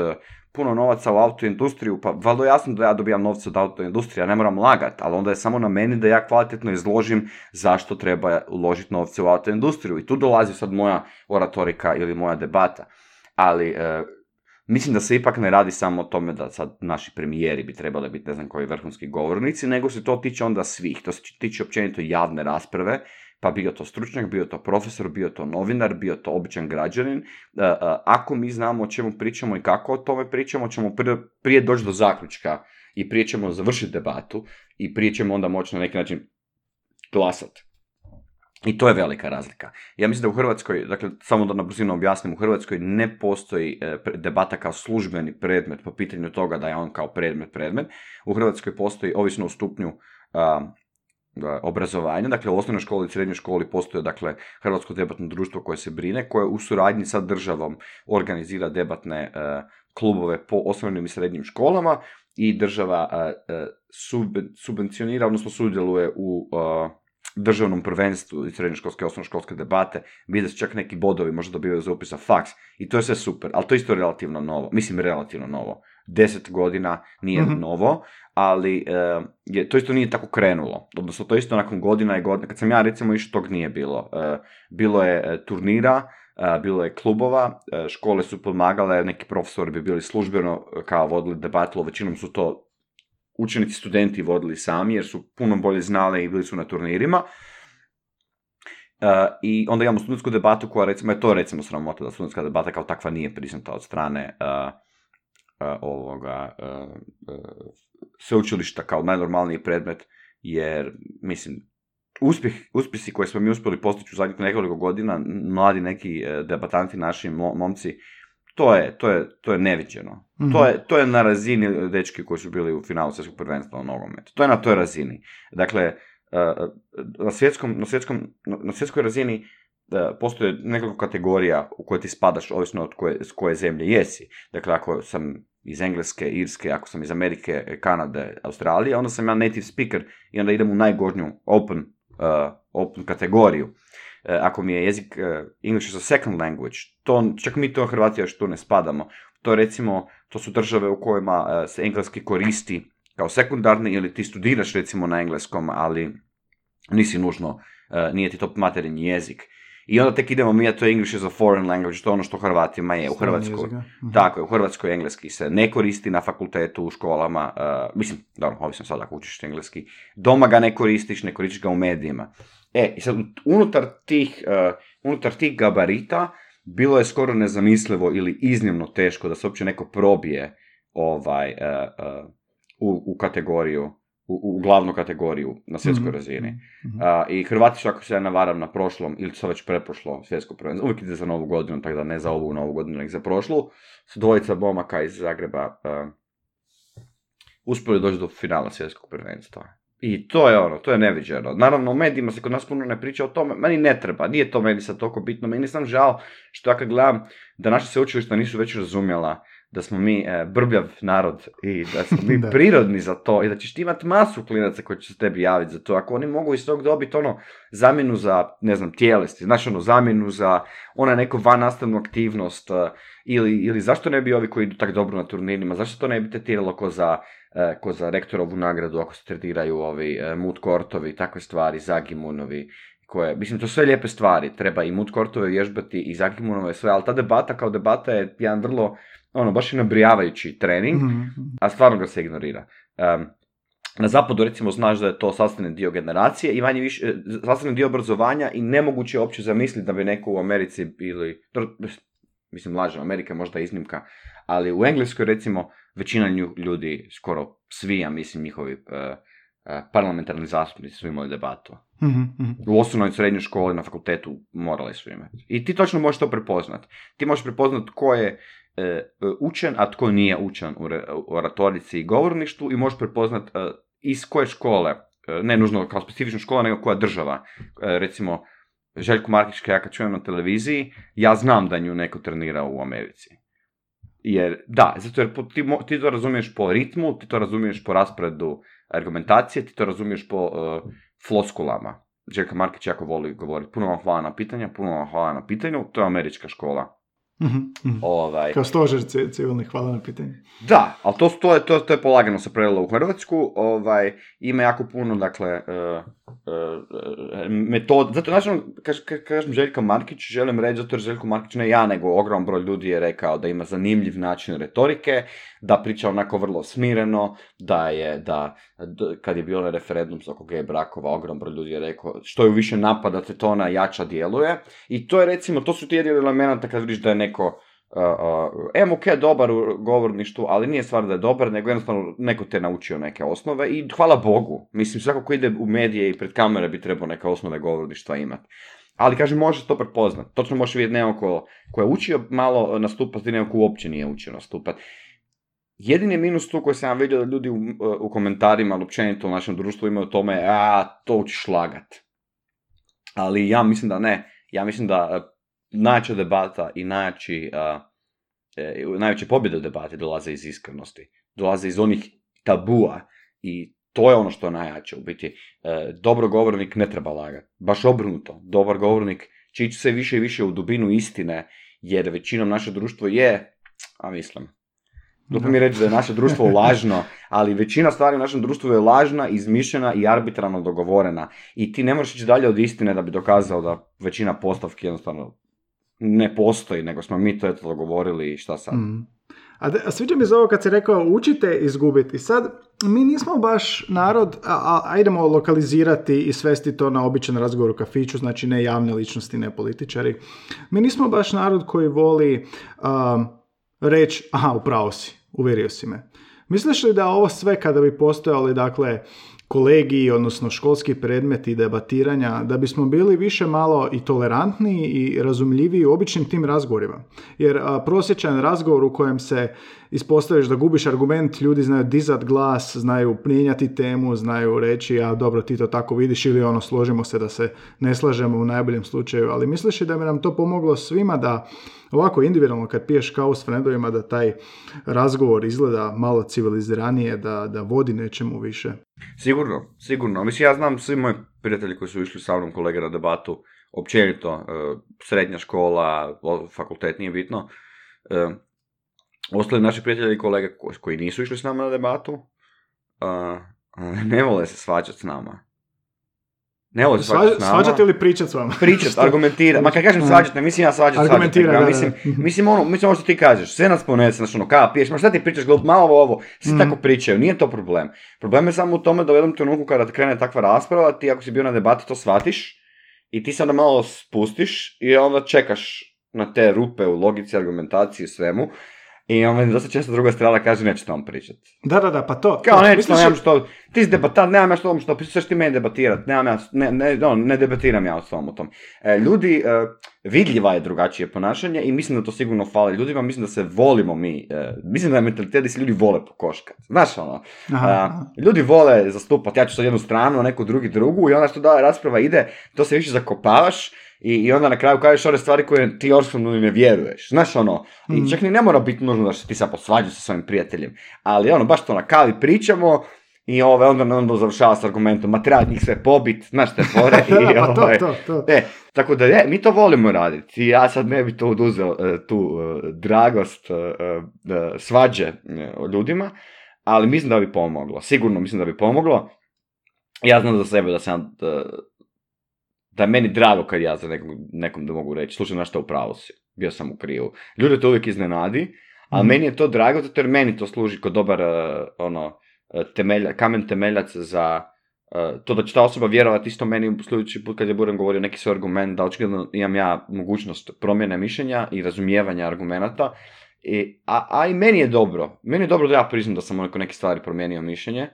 puno novaca u autoindustriju, pa valjda jasno da ja dobijam novce od autoindustrije, ja ne moram lagati, ali onda je samo na meni da ja kvalitetno izložim zašto treba uložiti novce u autoindustriju. I tu dolazi sad moja oratorika ili moja debata. Ali e, mislim da se ipak ne radi samo o tome da sad naši premijeri bi trebali biti ne znam koji vrhunski govornici, nego se to tiče onda svih. To se tiče općenito javne rasprave pa bio to stručnjak, bio to profesor, bio to novinar, bio to običan građanin, e, e, ako mi znamo o čemu pričamo i kako o tome pričamo, ćemo prije doći do zaključka i prije ćemo završiti debatu i prije ćemo onda moći na neki način glasati. I to je velika razlika. Ja mislim da u Hrvatskoj, dakle, samo da na brzinu objasnim, u Hrvatskoj ne postoji e, debata kao službeni predmet po pitanju toga da je on kao predmet predmet. U Hrvatskoj postoji, ovisno o stupnju obrazovanja, dakle u osnovnoj školi i srednjoj školi postoje dakle Hrvatsko debatno društvo koje se brine, koje u suradnji sa državom organizira debatne e, klubove po osnovnim i srednjim školama i država uh, subvencionira, odnosno sudjeluje u državnom prvenstvu i srednjoškolske i osnovnoškolske debate, vide se čak neki bodovi, možda dobivaju za upisa faks i to je sve super, ali to je isto relativno novo, mislim relativno novo. Deset godina nije mm novo, ali uh, je, to isto nije tako krenulo. Odnosno, to isto nakon godina i godina, kad sam ja recimo išao, tog nije bilo. Uh, bilo je uh, turnira, bilo je klubova, škole su pomagale, neki profesori bi bili službeno kao vodili debatu, većinom su to učenici studenti vodili sami jer su puno bolje znali i bili su na turnirima. Uh, I onda imamo studentsku debatu koja recimo je to recimo sramota da studentska debata kao takva nije priznata od strane uh, ovoga sveučilišta kao najnormalniji predmet jer mislim uspjeh, uspjesi koje smo mi uspjeli postići u zadnjih nekoliko godina, mladi neki debatanti, naši momci, to je, to je, to je neviđeno. Mhm. To, je, to je na razini dečki koji su bili u finalu svjetskog prvenstva u nogometu. To je na toj razini. Dakle, e, na, svjetskom, na, svjetskom, na svjetskoj razini e, postoje nekoliko kategorija u koje ti spadaš, ovisno od koje, s koje zemlje jesi. Dakle, ako sam iz Engleske, Irske, ako sam iz Amerike, Kanade, Australije, onda sam ja native speaker i onda idem u najgornju open, uh, open kategoriju. E, ako mi je jezik e, English as a second language, to, čak mi to Hrvati još tu ne spadamo. To recimo, to su države u kojima e, se engleski koristi kao sekundarni ili ti studiraš recimo na engleskom, ali nisi nužno, nije ti to materinji jezik. I onda tek idemo mi, a to je English as a foreign language, to je ono što Hrvatima je u Hrvatskoj. Mhm. Tako je, u Hrvatskoj engleski se ne koristi na fakultetu, u školama, mislim, dobro, ovisno sad ako učiš engleski, doma ga ne koristiš, ne koristiš ga u medijima. E, i sad unutar tih, uh, unutar tih gabarita bilo je skoro nezamislivo ili iznimno teško da se uopće neko probije ovaj, uh, uh, u, u kategoriju, u, u glavnu kategoriju na svjetskoj mm razini. mm I Hrvati su, ako se ja navaram, na prošlom, ili to već preprošlo svjetsko prvenstvo, uvijek ide za novu godinu, tako da ne za ovu novu godinu, nego za prošlu, su dvojica bomaka iz Zagreba uh, uspjeli doći do finala svjetskog prvenstva. I to je ono, to je neviđeno. Naravno, u medijima se kod nas puno ne priča o tome, meni ne treba, nije to meni sad toliko bitno, meni sam žao što ja kad gledam da naše sveučilišta nisu već razumjela da smo mi e, brbljav narod i da smo mi prirodni za to i da ćeš ti imati masu klinaca koji će se tebi javiti za to. Ako oni mogu iz tog dobiti ono zamjenu za, ne znam, tijelesti, znaš ono zamjenu za ona neku van nastavnu aktivnost e, ili, ili zašto ne bi ovi koji idu tako dobro na turnirima, zašto to ne bi tetiralo ko za E, ko za rektorovu nagradu ako se tretiraju ovi e, mood kortovi, takve stvari, zagimunovi, koje, mislim, to sve lijepe stvari, treba i mood kortove vježbati i zagimunove sve, ali ta debata kao debata je jedan vrlo, ono, baš i nabrijavajući trening, mhm, mhm. a stvarno ga se ignorira. na zapadu recimo znaš da je to sastavni dio generacije i manje više, e, sastavni dio obrazovanja i nemoguće je uopće zamisliti da bi neko u Americi ili, mislim lažem, Amerika je možda iznimka, ali u Engleskoj recimo većina ljudi, skoro svi, ja mislim, njihovi uh, uh, parlamentarni zastupnici su imali debatu. Mm-hmm. U osnovnoj srednjoj školi, na fakultetu morali su imati. I ti točno možeš to prepoznat. Ti možeš prepoznat ko je učen, a tko nije učen u, oratorici i govorništvu i možeš prepoznat iz koje škole, ne nužno kao specifična škola, nego koja država. Recimo, Željko Markić, ja kad čujem na televiziji, ja znam da nju neko trenira u Americi. Jer, da, zato jer ti, ti to razumiješ po ritmu, ti to razumiješ po rasporedu argumentacije, ti to razumiješ po uh, floskulama. Željka Markić jako voli govoriti, puno vam hvala na pitanja, puno vam hvala na pitanju, to je američka škola. Mm-hmm. Ovaj. Kao stožer civilni, hvala na pitanje. Da, ali to, to, je, to, to je polagano se prelilo u Hrvatsku, ovaj, ima jako puno, dakle, uh, metod, zato znači, kaž, kažem Željka Markić, želim reći, zato jer Željko Markić, ne ja, nego ogrom broj ljudi je rekao da ima zanimljiv način retorike, da priča onako vrlo smireno, da je, da, kad je bio na referendum oko gej brakova, ogrom broj ljudi je rekao, što je više napada, te to ona jača djeluje, i to je recimo, to su ti jedini elementa kad vidiš da je neko em ok, dobar u govorništvu, ali nije stvar da je dobar, nego jednostavno neko te naučio neke osnove i hvala Bogu. Mislim, svako ko ide u medije i pred kamere bi trebao neke osnove govorništva imati. Ali, kažem, može to prepoznat. Točno možeš vidjeti neko ko, ko je učio malo nastupati neko ko uopće nije učio nastupati. Jedini minus tu koji sam vidio da ljudi u, u komentarima, ali općenito u našem društvu imaju o tome, a, to učiš lagat. Ali ja mislim da ne. Ja mislim da najjača debata i najjači, uh, najveće pobjede u debati dolaze iz iskrenosti. Dolaze iz onih tabua i to je ono što je najjače. U biti, uh, dobro govornik ne treba lagati. Baš obrnuto. Dobar govornik će ići sve više i više u dubinu istine, jer većinom naše društvo je, a mislim, dok mi reći da je naše društvo lažno, ali većina stvari u našem društvu je lažna, izmišljena i arbitrarno dogovorena. I ti ne možeš ići dalje od istine da bi dokazao da većina postavki jednostavno ne postoji, nego smo mi to eto dogovorili i šta sad. Mm. A, a sviđa mi za ovo kad si rekao učite izgubiti. Sad, mi nismo baš narod, a, a, idemo lokalizirati i svesti to na običan razgovor u kafiću, znači ne javne ličnosti, ne političari. Mi nismo baš narod koji voli um, reći, aha, upravo si, uvjerio si me. Misliš li da ovo sve kada bi postojali, dakle, kolegiji, odnosno školski predmeti debatiranja, da bismo bili više malo i tolerantniji i razumljiviji u običnim tim razgovorima. Jer a, prosječan razgovor u kojem se ispostaviš da gubiš argument, ljudi znaju dizat glas, znaju mijenjati temu, znaju reći, a dobro ti to tako vidiš ili ono složimo se da se ne slažemo u najboljem slučaju, ali misliš da bi nam to pomoglo svima da ovako individualno kad piješ kao s frendovima da taj razgovor izgleda malo civiliziranije, da, da vodi nečemu više? Sigurno, sigurno. Mislim, ja znam svi moji prijatelji koji su išli sa mnom kolege na debatu, općenito, e, srednja škola, fakultet, nije bitno, e, ostali naši prijatelji i kolege koji nisu išli s nama na debatu, ne vole se svađati s nama. Ne vole se svađati s nama. Svađati ili pričati s vama? Pričati, argumentirati. Ma kad kažem svađati, ne mislim ja svađati, svađati. Ja mislim, mislim, ono, mislim ono što ti kažeš, sve nas ponese, znači ono, kada piješ, ma šta ti pričaš, glup, malo ovo, ovo, svi mm. tako pričaju, nije to problem. Problem je samo u tome da u jednom trenutku kada krene takva rasprava, ti ako si bio na debati to shvatiš i ti se onda malo spustiš i onda čekaš na te rupe u logici, argumentaciji i svemu i on meni dosta često druga strana kaže neće s tom pričati. Da, da, da, pa to. Kao s nemam što, ti si debatant, nemam ja što što pričaš ti meni debatirat, nemam ja, ne, ne, no, ne debatiram ja s tom o tom. E, ljudi, e, vidljiva je drugačije ponašanje i mislim da to sigurno fali ljudima, mislim da se volimo mi, e, mislim da je mentalitet da se ljudi vole pokoškat. Znaš ono, aha, ljudi vole zastupati, ja ću sad jednu stranu, a neku drugi drugu i onda što da rasprava ide, to se više zakopavaš i, I onda na kraju kažeš one stvari koje ti osobno ne vjeruješ. Znaš ono, mm. i mhm. čak ni ne mora biti nužno da se ti sad posvađaš sa svojim prijateljem. Ali ono, baš to na kavi pričamo i ove, onda, onda završava s argumentom, ma treba njih sve pobit, znaš te fore. I, pa to, ovaj, to, to. E, tako da je, mi to volimo raditi. I ja sad ne bi to oduzeo, uh, tu uh, dragost uh, svađe ljudima, ali mislim da bi pomoglo. Sigurno mislim da bi pomoglo. Ja znam za sebe da sam da je meni drago kad ja za nekom, nekom da mogu reći, slušaj, znaš što upravo si, bio sam u krivu. Ljude to uvijek iznenadi, ali mm. meni je to drago, zato jer meni to služi kao dobar, uh, ono, e, temelja, kamen temeljac za uh, to da će ta osoba vjerovati isto meni sljedeći put kad je budem govorio neki svoj argument, da očigledno imam ja mogućnost promjene mišljenja i razumijevanja argumenata, I, a, a i meni je dobro, meni je dobro da ja priznam da sam neko neke stvari promijenio mišljenje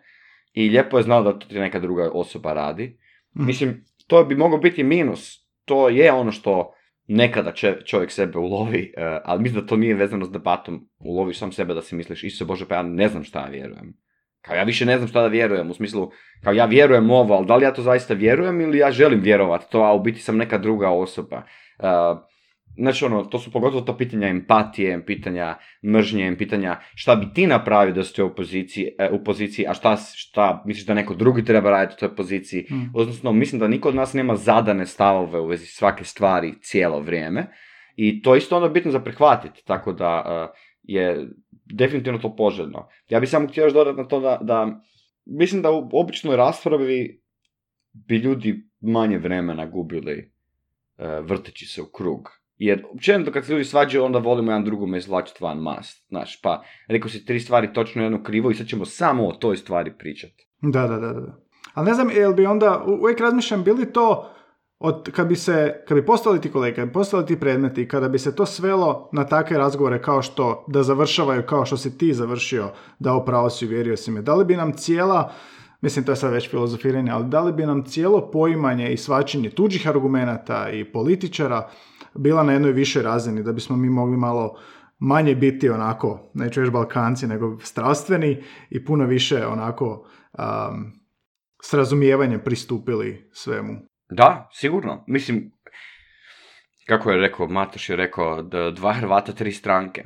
i lijepo je znao da to ti neka druga osoba radi. Mm. Mislim, to bi mogao biti minus. To je ono što nekada čovjek sebe ulovi, uh, ali mislim da to nije vezano s debatom. Uloviš sam sebe da si misliš, Isuse Bože, pa ja ne znam šta ja vjerujem. Kao ja više ne znam šta da vjerujem, u smislu, kao ja vjerujem ovo, ali da li ja to zaista vjerujem ili ja želim vjerovati to, a u biti sam neka druga osoba. Uh, Znači, ono, to su pogotovo to pitanja empatije, pitanja mržnje, pitanja šta bi ti napravio da ste u poziciji, e, u poziciji a šta, šta misliš da neko drugi treba raditi u toj poziciji. Mm. Odnosno, mislim da niko od nas nema zadane stavove u vezi svake stvari cijelo vrijeme. I to je isto onda bitno za prihvatiti, tako da uh, je definitivno to poželjno. Ja bih samo htio još dodati na to da, da mislim da u običnoj raspravi bi ljudi manje vremena gubili uh, vrteći se u krug jer općenito kad se ljudi svađaju, onda volimo jedan drugome izvlačiti van mast. Znaš, pa rekao si tri stvari točno jedno krivo i sad ćemo samo o toj stvari pričati. Da, da, da, da. Ali ne znam, jel bi onda, uvijek razmišljam, bili to od, kad bi se, kad bi postali ti kolege, kad bi postali ti predmeti, kada bi se to svelo na takve razgovore kao što, da završavaju kao što si ti završio, dao pravo si, uvjerio si me, da li bi nam cijela, mislim to je sad već filozofiranje, ali da li bi nam cijelo poimanje i svačenje tuđih argumenata i političara bila na jednoj višoj razini, da bismo mi mogli malo manje biti onako, neću reći balkanci, nego strastveni i puno više onako um, s razumijevanjem pristupili svemu. Da, sigurno. Mislim, kako je rekao, Matoš je rekao, da dva Hrvata, tri stranke.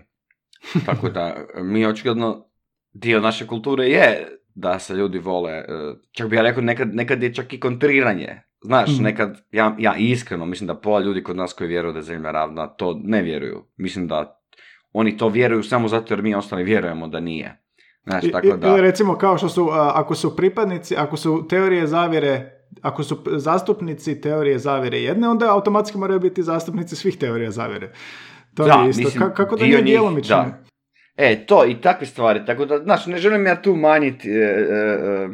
Tako da, mi očigledno, dio naše kulture je da se ljudi vole, e, čak bi ja rekao, nekad, nekad je čak i kontriranje. Znaš, Mhm. nekad, ja, ja iskreno mislim da pola ljudi kod nas koji vjeruju da je zemlja ravna, to ne vjeruju. Mislim da oni to vjeruju samo zato jer mi ostali vjerujemo da nije. Znaš, I- tako i- Ili da... recimo kao što su, ako su pripadnici, ako su teorije zavjere, ako su zastupnici teorije zavjere jedne, onda automatski moraju biti zastupnici svih teorija zavjere. To Da, je isto. mislim, Ka- kako da nije djelomično? E, to i takve stvari, tako da, znaš, ne želim ja tu manjiti e, e, e,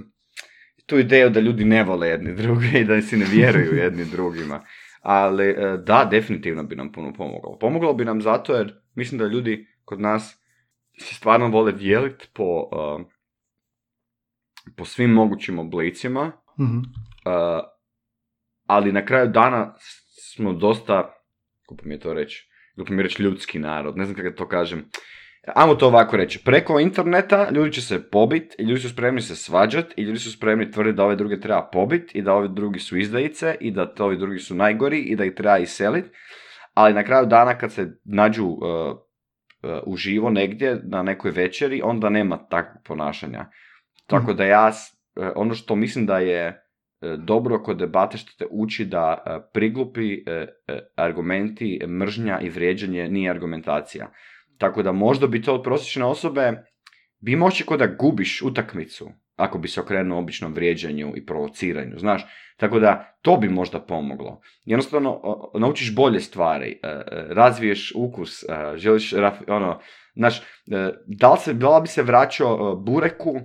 tu ideju da ljudi ne vole jedni druge i da si ne vjeruju jedni drugima. Ali e, da, definitivno bi nam puno pomoglo. Pomoglo bi nam zato jer mislim da ljudi kod nas se stvarno vole dijeliti po, e, po svim mogućim oblicima, Mhm. e, ali na kraju dana smo dosta, kako mi je to reći, kako mi je reći ljudski narod, ne znam kako to kažem. Ajmo to ovako reći, preko interneta ljudi će se pobit i ljudi su spremni se svađat i ljudi su spremni tvrditi da ove druge treba pobit i da ovi drugi su izdajice i da to ovi drugi su najgori i da ih treba iselit, ali na kraju dana kad se nađu uh, uh, uživo negdje na nekoj večeri, onda nema takvog ponašanja. Tako da ja, uh, ono što mislim da je uh, dobro kod debate što te uči da uh, priglupi uh, argumenti, mržnja i vrijeđanje nije argumentacija. Tako da možda bi to od prosječne osobe bi osjećaj kao da gubiš utakmicu ako bi se okrenuo običnom vrijeđanju i provociranju, znaš. Tako da to bi možda pomoglo. Jednostavno naučiš bolje stvari, e, e, razviješ ukus, e, želiš, ono, znaš, da li, se, da bi se vraćao bureku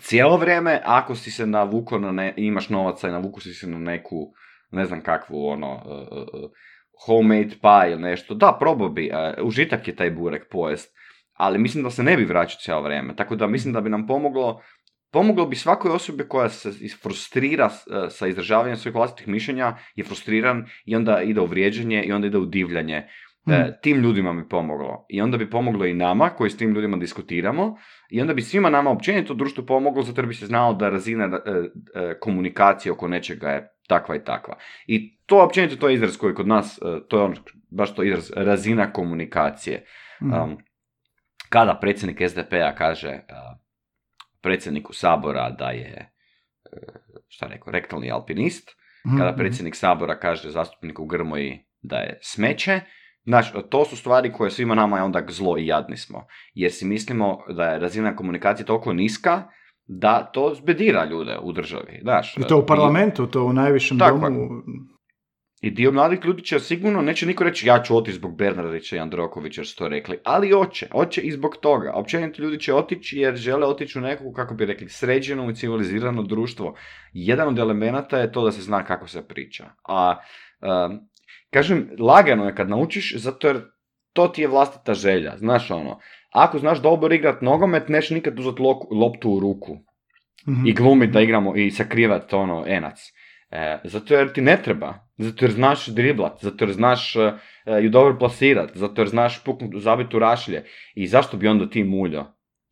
cijelo vrijeme ako si se navukao na ne, imaš novaca i navuku si se na neku, ne znam kakvu, ono, homemade pie ili nešto. Da, probao bi, e, užitak je taj burek pojest, ali mislim da se ne bi vraćao cijelo vrijeme. Tako da mislim da bi nam pomoglo Pomoglo bi svakoj osobi koja se frustrira e, sa izražavanjem svojih vlastitih mišljenja, je frustriran i onda ide u vrijeđanje i onda ide u divljanje. E, Mhm. tim ljudima bi pomoglo. I onda bi pomoglo i nama koji s tim ljudima diskutiramo i onda bi svima nama općenito društvu pomoglo zato jer bi se znalo da razina e, e, komunikacije oko nečega je takva i takva. I to općenito to je izraz koji kod nas, e, to je on, baš to izraz, razina komunikacije. Mhm. Um, kada predsjednik SDP-a kaže uh, predsjedniku Sabora da je, uh, šta rekao, rektalni alpinist, Mhm, kada mhm. predsjednik Sabora kaže zastupniku Grmoji da je smeće, Znaš, to su stvari koje svima nama je onda zlo i jadni smo. Jer si mislimo da je razina komunikacije toliko niska da to zbedira ljude u državi. Znaš, I to u parlamentu, to u najvišem Tako domu. I dio mladih ljudi će sigurno, neće niko reći ja ću otići zbog Bernardića i Androkovića jer su to rekli, ali oće, oće i zbog toga. Općenito ljudi će otići jer žele otići u neku, kako bi rekli, sređeno i civilizirano društvo. Jedan od elemenata je to da se zna kako se priča. A, um, kažem, lagano je kad naučiš, zato jer to ti je vlastita želja. Znaš ono, ako znaš dobro igrat nogomet, neš nikad uzet loku- loptu u ruku Mhm. i glumit da igramo i sakrivat ono enac. E, zato jer ti ne treba, zato jer znaš driblat, zato jer znaš e, ju dobro plasirat, zato jer znaš puknut, zabit u rašlje. I zašto bi onda ti muljo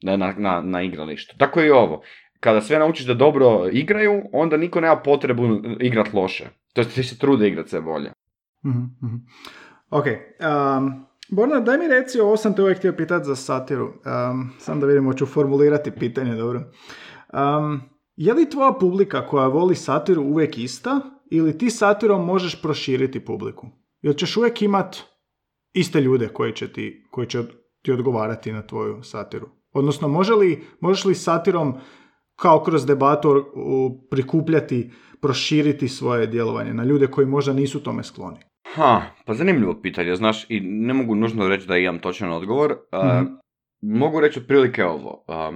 na, na, na, na igralištu? Tako i ovo. Kada sve naučiš da dobro igraju, onda niko nema potrebu igrat loše. To ti se trude igrat sve bolje. Mhm, mhm. Ok. Um, Borna, daj mi reci, ovo sam te uvijek htio pitati za satiru. Um, sam da vidimo, ću formulirati pitanje, dobro. Um, je li tvoja publika koja voli satiru uvijek ista ili ti satirom možeš proširiti publiku? Ili ćeš uvijek imat iste ljude koji će ti, koji će ti odgovarati na tvoju satiru? Odnosno, može li, možeš li satirom kao kroz debatu u- prikupljati, proširiti svoje djelovanje na ljude koji možda nisu tome skloni? Ha, pa zanimljivo pitanje, znaš, i ne mogu nužno reći da imam točan odgovor. A, Mhm. Mogu reći otprilike ovo. A,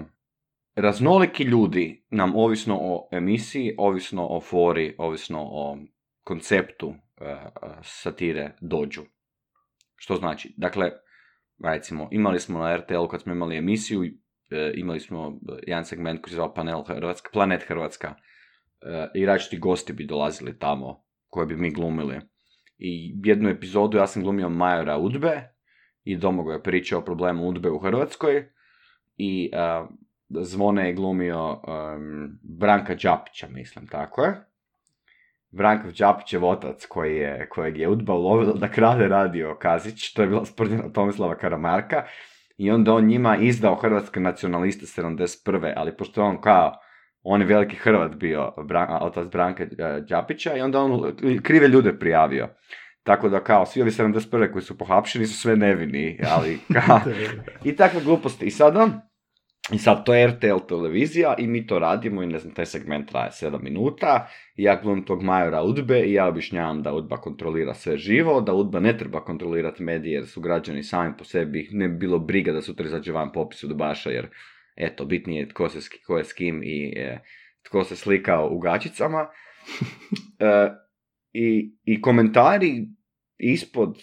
raznoliki ljudi nam, ovisno o emisiji, ovisno o fori, ovisno o konceptu satire dođu. Što znači? Dakle, recimo, imali smo na RTL kad smo imali emisiju, imali smo jedan segment koji se zvao Panel Hrvatska, Planet Hrvatska i različiti gosti bi dolazili tamo koje bi mi glumili. I jednu epizodu ja sam glumio Majora Udbe i Domagoj je pričao o problemu Udbe u Hrvatskoj i Zvone je glumio um, Branka Đapića, mislim, tako je. Brankov Đapićev otac koji je, kojeg je Udba ulovilo da krade radio Kazić, to je bila sprdnjena Tomislava Karamarka, i onda on njima izdao hrvatske nacionaliste 71. ali pošto on kao, on je veliki Hrvat bio, otac Branka e, Đapića, i onda on krive ljude prijavio. Tako da kao, svi ovi 71. koji su pohapšeni su sve nevini, ali kao, i takve gluposti. I sada, i sad, to je RTL televizija i mi to radimo i ne znam, taj segment traje 7 minuta i ja gledam tog majora Udbe i ja objašnjavam da Udba kontrolira sve živo, da Udba ne treba kontrolirati medije jer su građani sami po sebi, ne bi bilo briga da sutra izađe van popis Udbaša jer eto, bitnije je tko, se, tko je s kim i e, tko se slikao u gačicama. E, i, I komentari ispod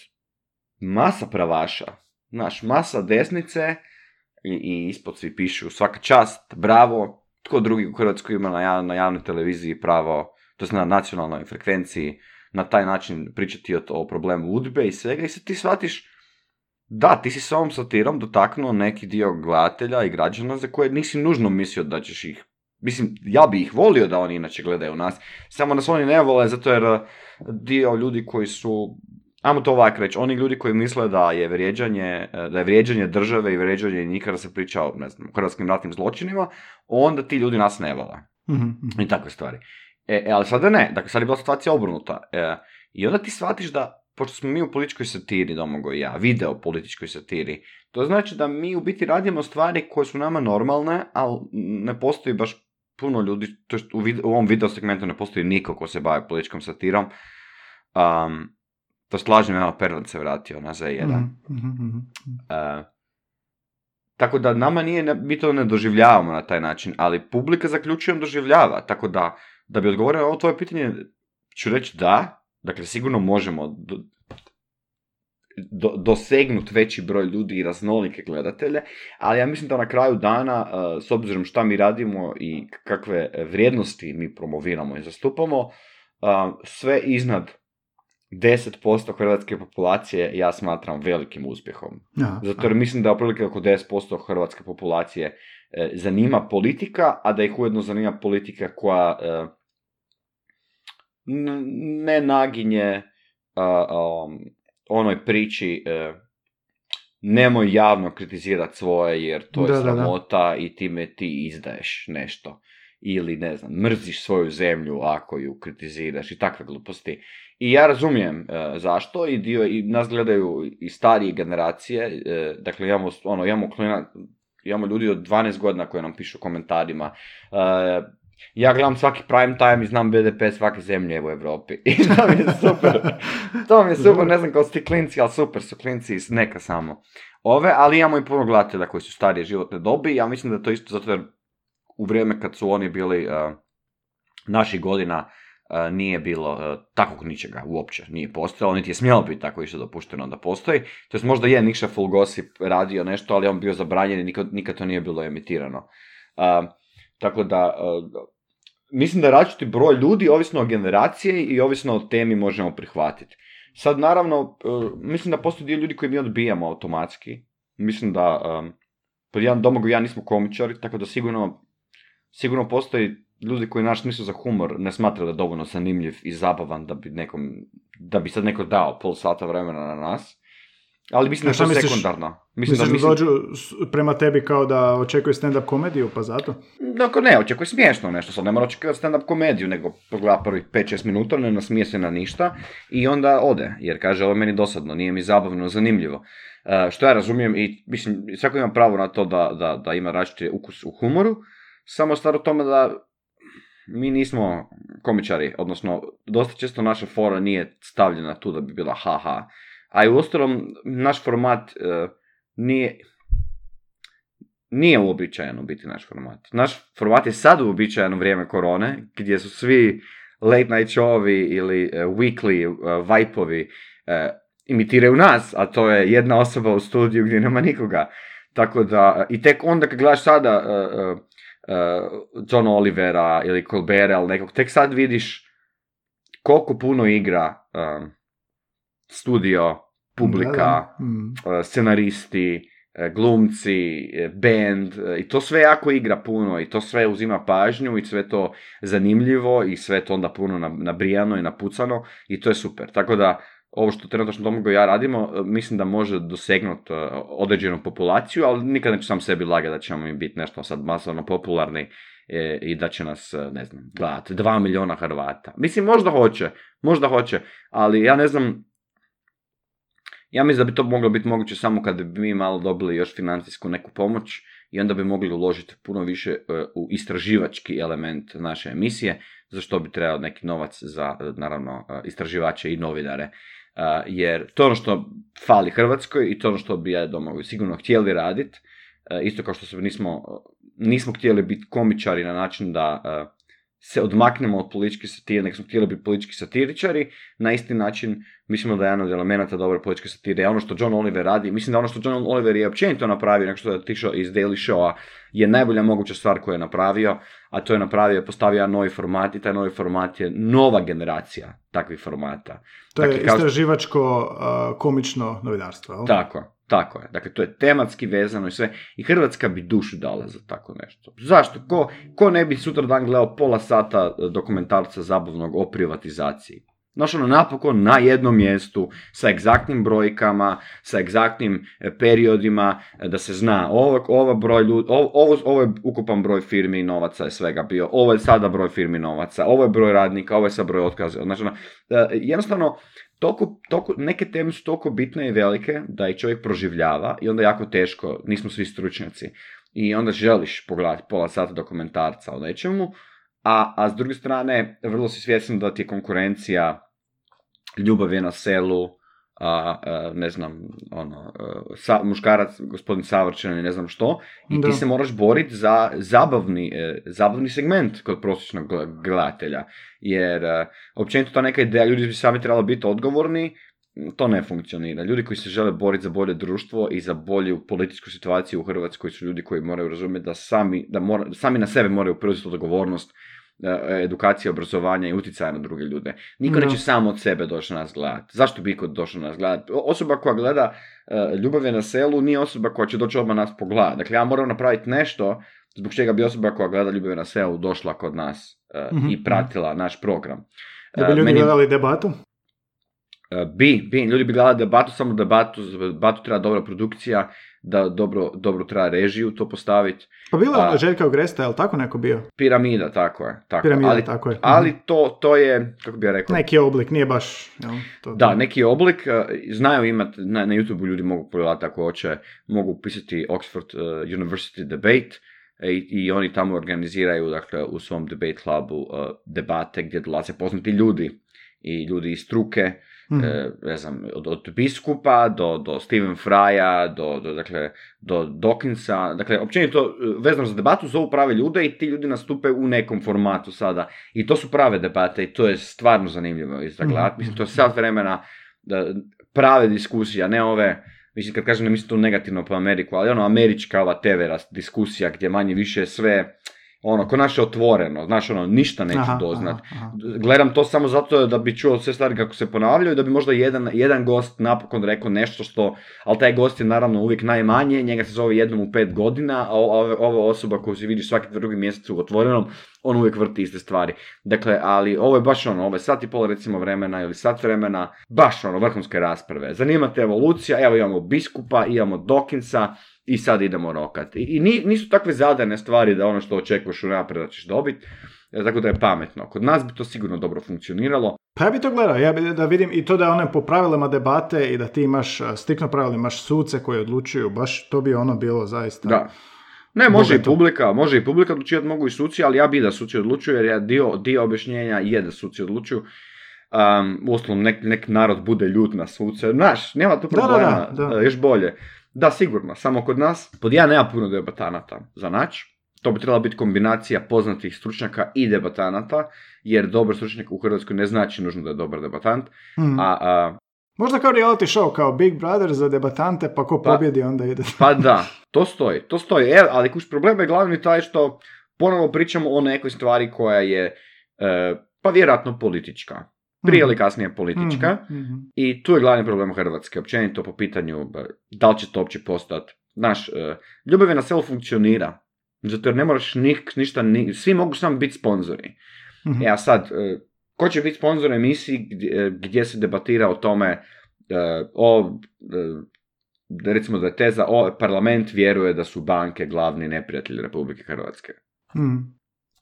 masa pravaša, znaš, masa desnice, i, i ispod svi pišu svaka čast, bravo, tko drugi u Hrvatskoj ima na, na javnoj televiziji pravo, to na nacionalnoj frekvenciji, na taj način pričati o, o problemu udbe i svega i se ti shvatiš da, ti si s ovom satirom dotaknuo neki dio gledatelja i građana za koje nisi nužno mislio da ćeš ih Mislim, ja bi ih volio da oni inače gledaju nas, samo nas oni ne vole, zato jer dio ljudi koji su Ajmo to ovako reći, oni ljudi koji misle da je vrijeđanje, da je vrijeđanje države i vrijeđanje njih kada se priča o, ne znam, hrvatskim ratnim zločinima, onda ti ljudi nas ne vole. mm I takve stvari. E, e, ali sada ne, dakle sad je bila situacija obrnuta. E, I onda ti shvatiš da, pošto smo mi u političkoj satiri, Domago i ja, video političkoj satiri, to znači da mi u biti radimo stvari koje su nama normalne, ali ne postoji baš puno ljudi, to u, u ovom video segmentu ne postoji niko ko se bavi političkom satirom. Um, to slažem, evo, Perlan se vratio na Z1. Mm-hmm. Uh, tako da nama nije, mi to ne doživljavamo na taj način, ali publika zaključujem doživljava, tako da, da bi odgovorio na ovo tvoje pitanje, ću reći da, dakle sigurno možemo do, do, dosegnuti veći broj ljudi i raznolike gledatelje, ali ja mislim da na kraju dana, uh, s obzirom šta mi radimo i kakve vrijednosti mi promoviramo i zastupamo, uh, sve iznad 10% hrvatske populacije ja smatram velikim uspjehom. Zato jer mislim da otprilike oko 10% hrvatske populacije e, zanima politika, a da ih ujedno zanima politika koja e, ne naginje onoj priči e, nemoj javno kritizirati svoje jer to je sramota i time ti izdaješ nešto. Ili, ne znam, mrziš svoju zemlju ako ju kritiziraš i takve gluposti. I ja razumijem e, zašto i dio i nas gledaju i starije generacije, e, dakle imamo ono imamo klina, imamo ljudi od 12 godina koji nam pišu komentarima. E, ja gledam svaki prime time i znam BDP svake zemlje u Europi. I to mi je super. to mi je super, ne znam kao su ti klinci, ali super su klinci iz neka samo. Ove, ali imamo i puno gledatelja koji su starije životne dobi. Ja mislim da je to isto zato jer u vrijeme kad su oni bili uh, naših godina, nije bilo takvog ničega uopće, nije postojalo, niti je smjelo biti tako isto dopušteno da postoji. To je možda je Nikša Full Gossip radio nešto, ali on bio zabranjen i nikad, nikad to nije bilo emitirano. tako da, mislim da različiti broj ljudi, ovisno o generaciji i ovisno o temi možemo prihvatiti. Sad, naravno, mislim da postoji dio ljudi koji mi odbijamo automatski. Mislim da, pod jedan domog ja nismo komičari, tako da sigurno, sigurno postoji ljudi koji naš smisao za humor ne smatraju da je dovoljno zanimljiv i zabavan da bi nekom, da bi sad neko dao pol sata vremena na nas. Ali mislim da je to misliš, sekundarno. Mislim da, mislim... dođu prema tebi kao da očekuje stand-up komediju, pa zato? Dakle, ne, očekuje smiješno nešto, sad ne mora očekivati stand-up komediju, nego pogleda prvih 5-6 minuta, ne nasmije se na ništa i onda ode, jer kaže, ovo je meni dosadno, nije mi zabavno, zanimljivo. Uh, što ja razumijem i mislim, svako ima pravo na to da, da, da ima različiti ukus u humoru, samo stvar u tome da mi nismo komičari, odnosno dosta često naša fora nije stavljena tu da bi bila haha. A i u ostalom, naš format uh, nije, nije uobičajeno biti naš format. Naš format je sad uobičajen u vrijeme korone, gdje su svi late night showovi ili uh, weekly uh, vibe imitiraju nas, a to je jedna osoba u studiju gdje nema nikoga. Tako da, i tek onda kad gledaš sada uh, uh, John Olivera ili Colbera ili nekog, tek sad vidiš koliko puno igra studio, publika, mm. scenaristi, glumci, band i to sve jako igra puno i to sve uzima pažnju i sve to zanimljivo i sve to onda puno nabrijano i napucano i to je super. Tako da ovo što trenutno Domagoj ja radimo, e, mislim da može dosegnuti e, određenu populaciju, ali nikad neću sam sebi lagati da ćemo im biti nešto sad masovno popularni e, i da će nas, ne znam, gledati dva miliona Hrvata. Mislim, možda hoće, možda hoće, ali ja ne znam, ja mislim da bi to moglo biti moguće samo kad bi mi malo dobili još financijsku neku pomoć i onda bi mogli uložiti puno više u istraživački element naše emisije, za što bi trebao neki novac za, naravno, istraživače i novinare. Jer to ono što fali Hrvatskoj i to ono što bi ja doma sigurno htjeli raditi, isto kao što se nismo, nismo htjeli biti komičari na način da se odmaknemo od političke satire, nek smo htjeli biti politički satiričari, na isti način mislimo da je jedan od elemenata dobre političke satire je ono što John Oliver radi. Mislim da ono što John Oliver je općenito napravio, nek što je otišao iz Daily Showa, je najbolja moguća stvar koju je napravio, a to je napravio, postavio novi format i taj novi format je nova generacija takvih formata. To dakle, je istraživačko komično novinarstvo. Tako, tako je. Dakle, to je tematski vezano i sve. I Hrvatska bi dušu dala za tako nešto. Zašto? Ko, ko ne bi sutra dan gledao pola sata dokumentarca zabavnog o privatizaciji? Znaš, ono, napokon na jednom mjestu, sa egzaktnim brojkama, sa egzaktnim e, periodima, e, da se zna ovo, ovo, broj ljudi, ovo, ovo je ukupan broj firmi i novaca je svega bio, ovo je sada broj firmi i novaca, ovo je broj radnika, ovo je sad broj otkaza. Znači, ono, e, jednostavno, toliko, toliko, neke teme su toliko bitne i velike da ih čovjek proživljava i onda jako teško, nismo svi stručnjaci. I onda želiš pogledati pola sata dokumentarca o nečemu, a, a s druge strane, vrlo si svjestan da ti je konkurencija ljubav je na selu, a, ne znam, ono, sa, muškarac, gospodin savršen ne znam što, i ti se moraš boriti za zabavni, e, zabavni segment kod prosječnog gledatelja, jer e, općenito ta neka ideja, ljudi bi sami trebali biti odgovorni, to ne funkcionira. Ljudi koji se žele boriti za bolje društvo i za bolju političku situaciju u Hrvatskoj su ljudi koji moraju razumjeti da sami, da mora, sami na sebe moraju preuzeti odgovornost E, edukacije, obrazovanja i utjecaja na druge ljude. Niko neće samo od sebe doći na nas gledati. Zašto bi iko došao na nas gledati? Osoba koja gleda uh, Ljubav je na selu nije osoba koja će doći odmah nas pogledati. Dakle, ja moram napraviti nešto zbog čega bi osoba koja gleda Ljubav je na selu došla kod nas uh, i pratila naš program. Da bi ljudi meni... gledali debatu? Bi, bi, ljudi bi gledali debatu, samo debatu, debatu treba dobra produkcija, da dobro, dobro treba režiju to postaviti. Pa bila je ona Željka Ogresta, je li tako neko bio? Piramida, tako je. Tako. Piramida, ali, tako je. Ali mhm. to, to je, kako bi ja rekao... Neki oblik, nije baš... Jel, to, da, neki oblik, znaju imati, na, na YouTube ljudi mogu pogledati ako hoće, mogu pisati Oxford uh, University Debate, e, i, i oni tamo organiziraju dakle, u svom debate clubu uh, debate gdje dolaze poznati ljudi i ljudi iz struke mm. ne znam, od, od biskupa do, do Steven Fraja, do, do, dakle, do Dawkinsa, dakle, općenito e, vezano za debatu zovu prave ljude i ti ljudi nastupe u nekom formatu sada. I to su prave debate i to je stvarno zanimljivo izgledati. Mm. Mislim, to je sad vremena da, prave diskusije, a ne ove, mislim, kad kažem ne mislim to negativno po Ameriku, ali ono američka ova TV diskusija gdje manje više sve ono, ko naše otvoreno, znaš, ono, ništa neću aha, doznat. Gledam to samo zato da bi čuo sve stvari kako se ponavljaju, da bi možda jedan, jedan gost napokon rekao nešto što, ali taj gost je naravno uvijek najmanje, njega se zove jednom u pet godina, a ova osoba koju se vidi svaki drugi mjesec u otvorenom, on uvijek vrti iste stvari. Dakle, ali ovo je baš ono, ovo je sat i pol recimo vremena ili sat vremena, baš ono, vrhunske rasprave. Zanimate evolucija, evo imamo biskupa, imamo Dokinsa, i sad idemo rokat. I, nisu takve zadane stvari da ono što očekuješ u da ćeš dobiti, e, tako da je pametno. Kod nas bi to sigurno dobro funkcioniralo. Pa ja bi to gledao, ja bi da vidim i to da one po pravilima debate i da ti imaš stikno pravila, imaš suce koji odlučuju, baš to bi ono bilo zaista... Da. Ne, može i publika, može i publika odlučivati, mogu i suci, ali ja bi da suci odlučuju, jer ja dio, dio objašnjenja je da suci odlučuju. Um, uostalom, nek, nek narod bude ljut na suce. Znaš, nema tu problema, još bolje. Da, sigurno, samo kod nas, pod ja nema puno debatanata za nač, to bi trebala biti kombinacija poznatih stručnjaka i debatanata, jer dobar stručnjak u Hrvatskoj ne znači nužno da je dobar debatant, Mhm. a, a Možda kao reality show, kao Big Brother za debatante, pa ko Pa- pobjedi onda ide. Pa da, to stoji, to stoji. E, ali kuš problem je glavni taj što ponovo pričamo o nekoj stvari koja je, e, pa vjerojatno politička. Prije ili kasnije politička. Mhm, mhm. I tu je glavni problem Hrvatske, općenito po pitanju da li će to uopće postati. Znaš, e, ljubav je na selu funkcionira. Zato jer ne moraš nik, ništa, ni, svi mogu samo biti sponzori. Mhm. E a sad, e, ko će biti sponzor emisiji gdje, e, gdje se debatira o tome o, recimo da je teza, o, parlament vjeruje da su banke glavni neprijatelji Republike Hrvatske. Mhm.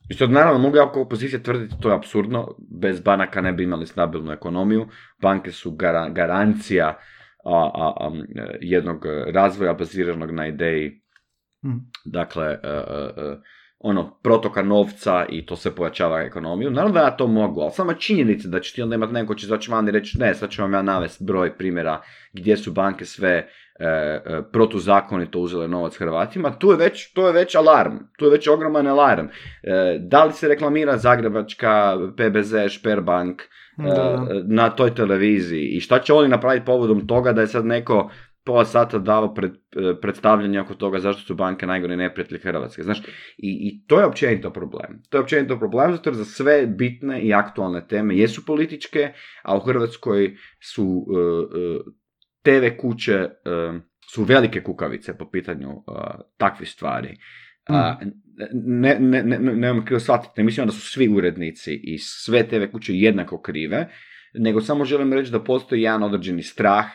I što naravno mogu ja kao opozicija tvrditi, to je absurdno, bez banaka ne bi imali stabilnu ekonomiju, banke su gara- garancija a, a, a, e, jednog razvoja baziranog na ideji Mhm. dakle, e, e, e, ono, protoka novca i to se pojačava ekonomiju. Naravno da ja to mogu, ali sama činjenica da će ti onda imati neko će izaći van i reći ne, sad ću vam ja navesti broj primjera gdje su banke sve e, e, protuzakonito uzele novac Hrvatima, tu je već, to je već alarm, tu je već ogroman alarm. E, da li se reklamira Zagrebačka, PBZ, Da, da. e, na toj televiziji i šta će oni napraviti povodom toga da je sad neko pola sata dao pred, e, predstavljanje oko toga zašto su banke najgori neprijatelji Hrvatske. Znaš, i, i to je općenito problem. To je općenito problem zato jer za sve bitne i aktualne teme jesu političke, a u Hrvatskoj su e, TV kuće e, su velike kukavice po pitanju takvih stvari. A, ne, ne, ne, ne, nemam krivo shvatiti, ne mislim da su svi urednici i sve TV kuće jednako krive, nego samo želim reći da postoji jedan određeni strah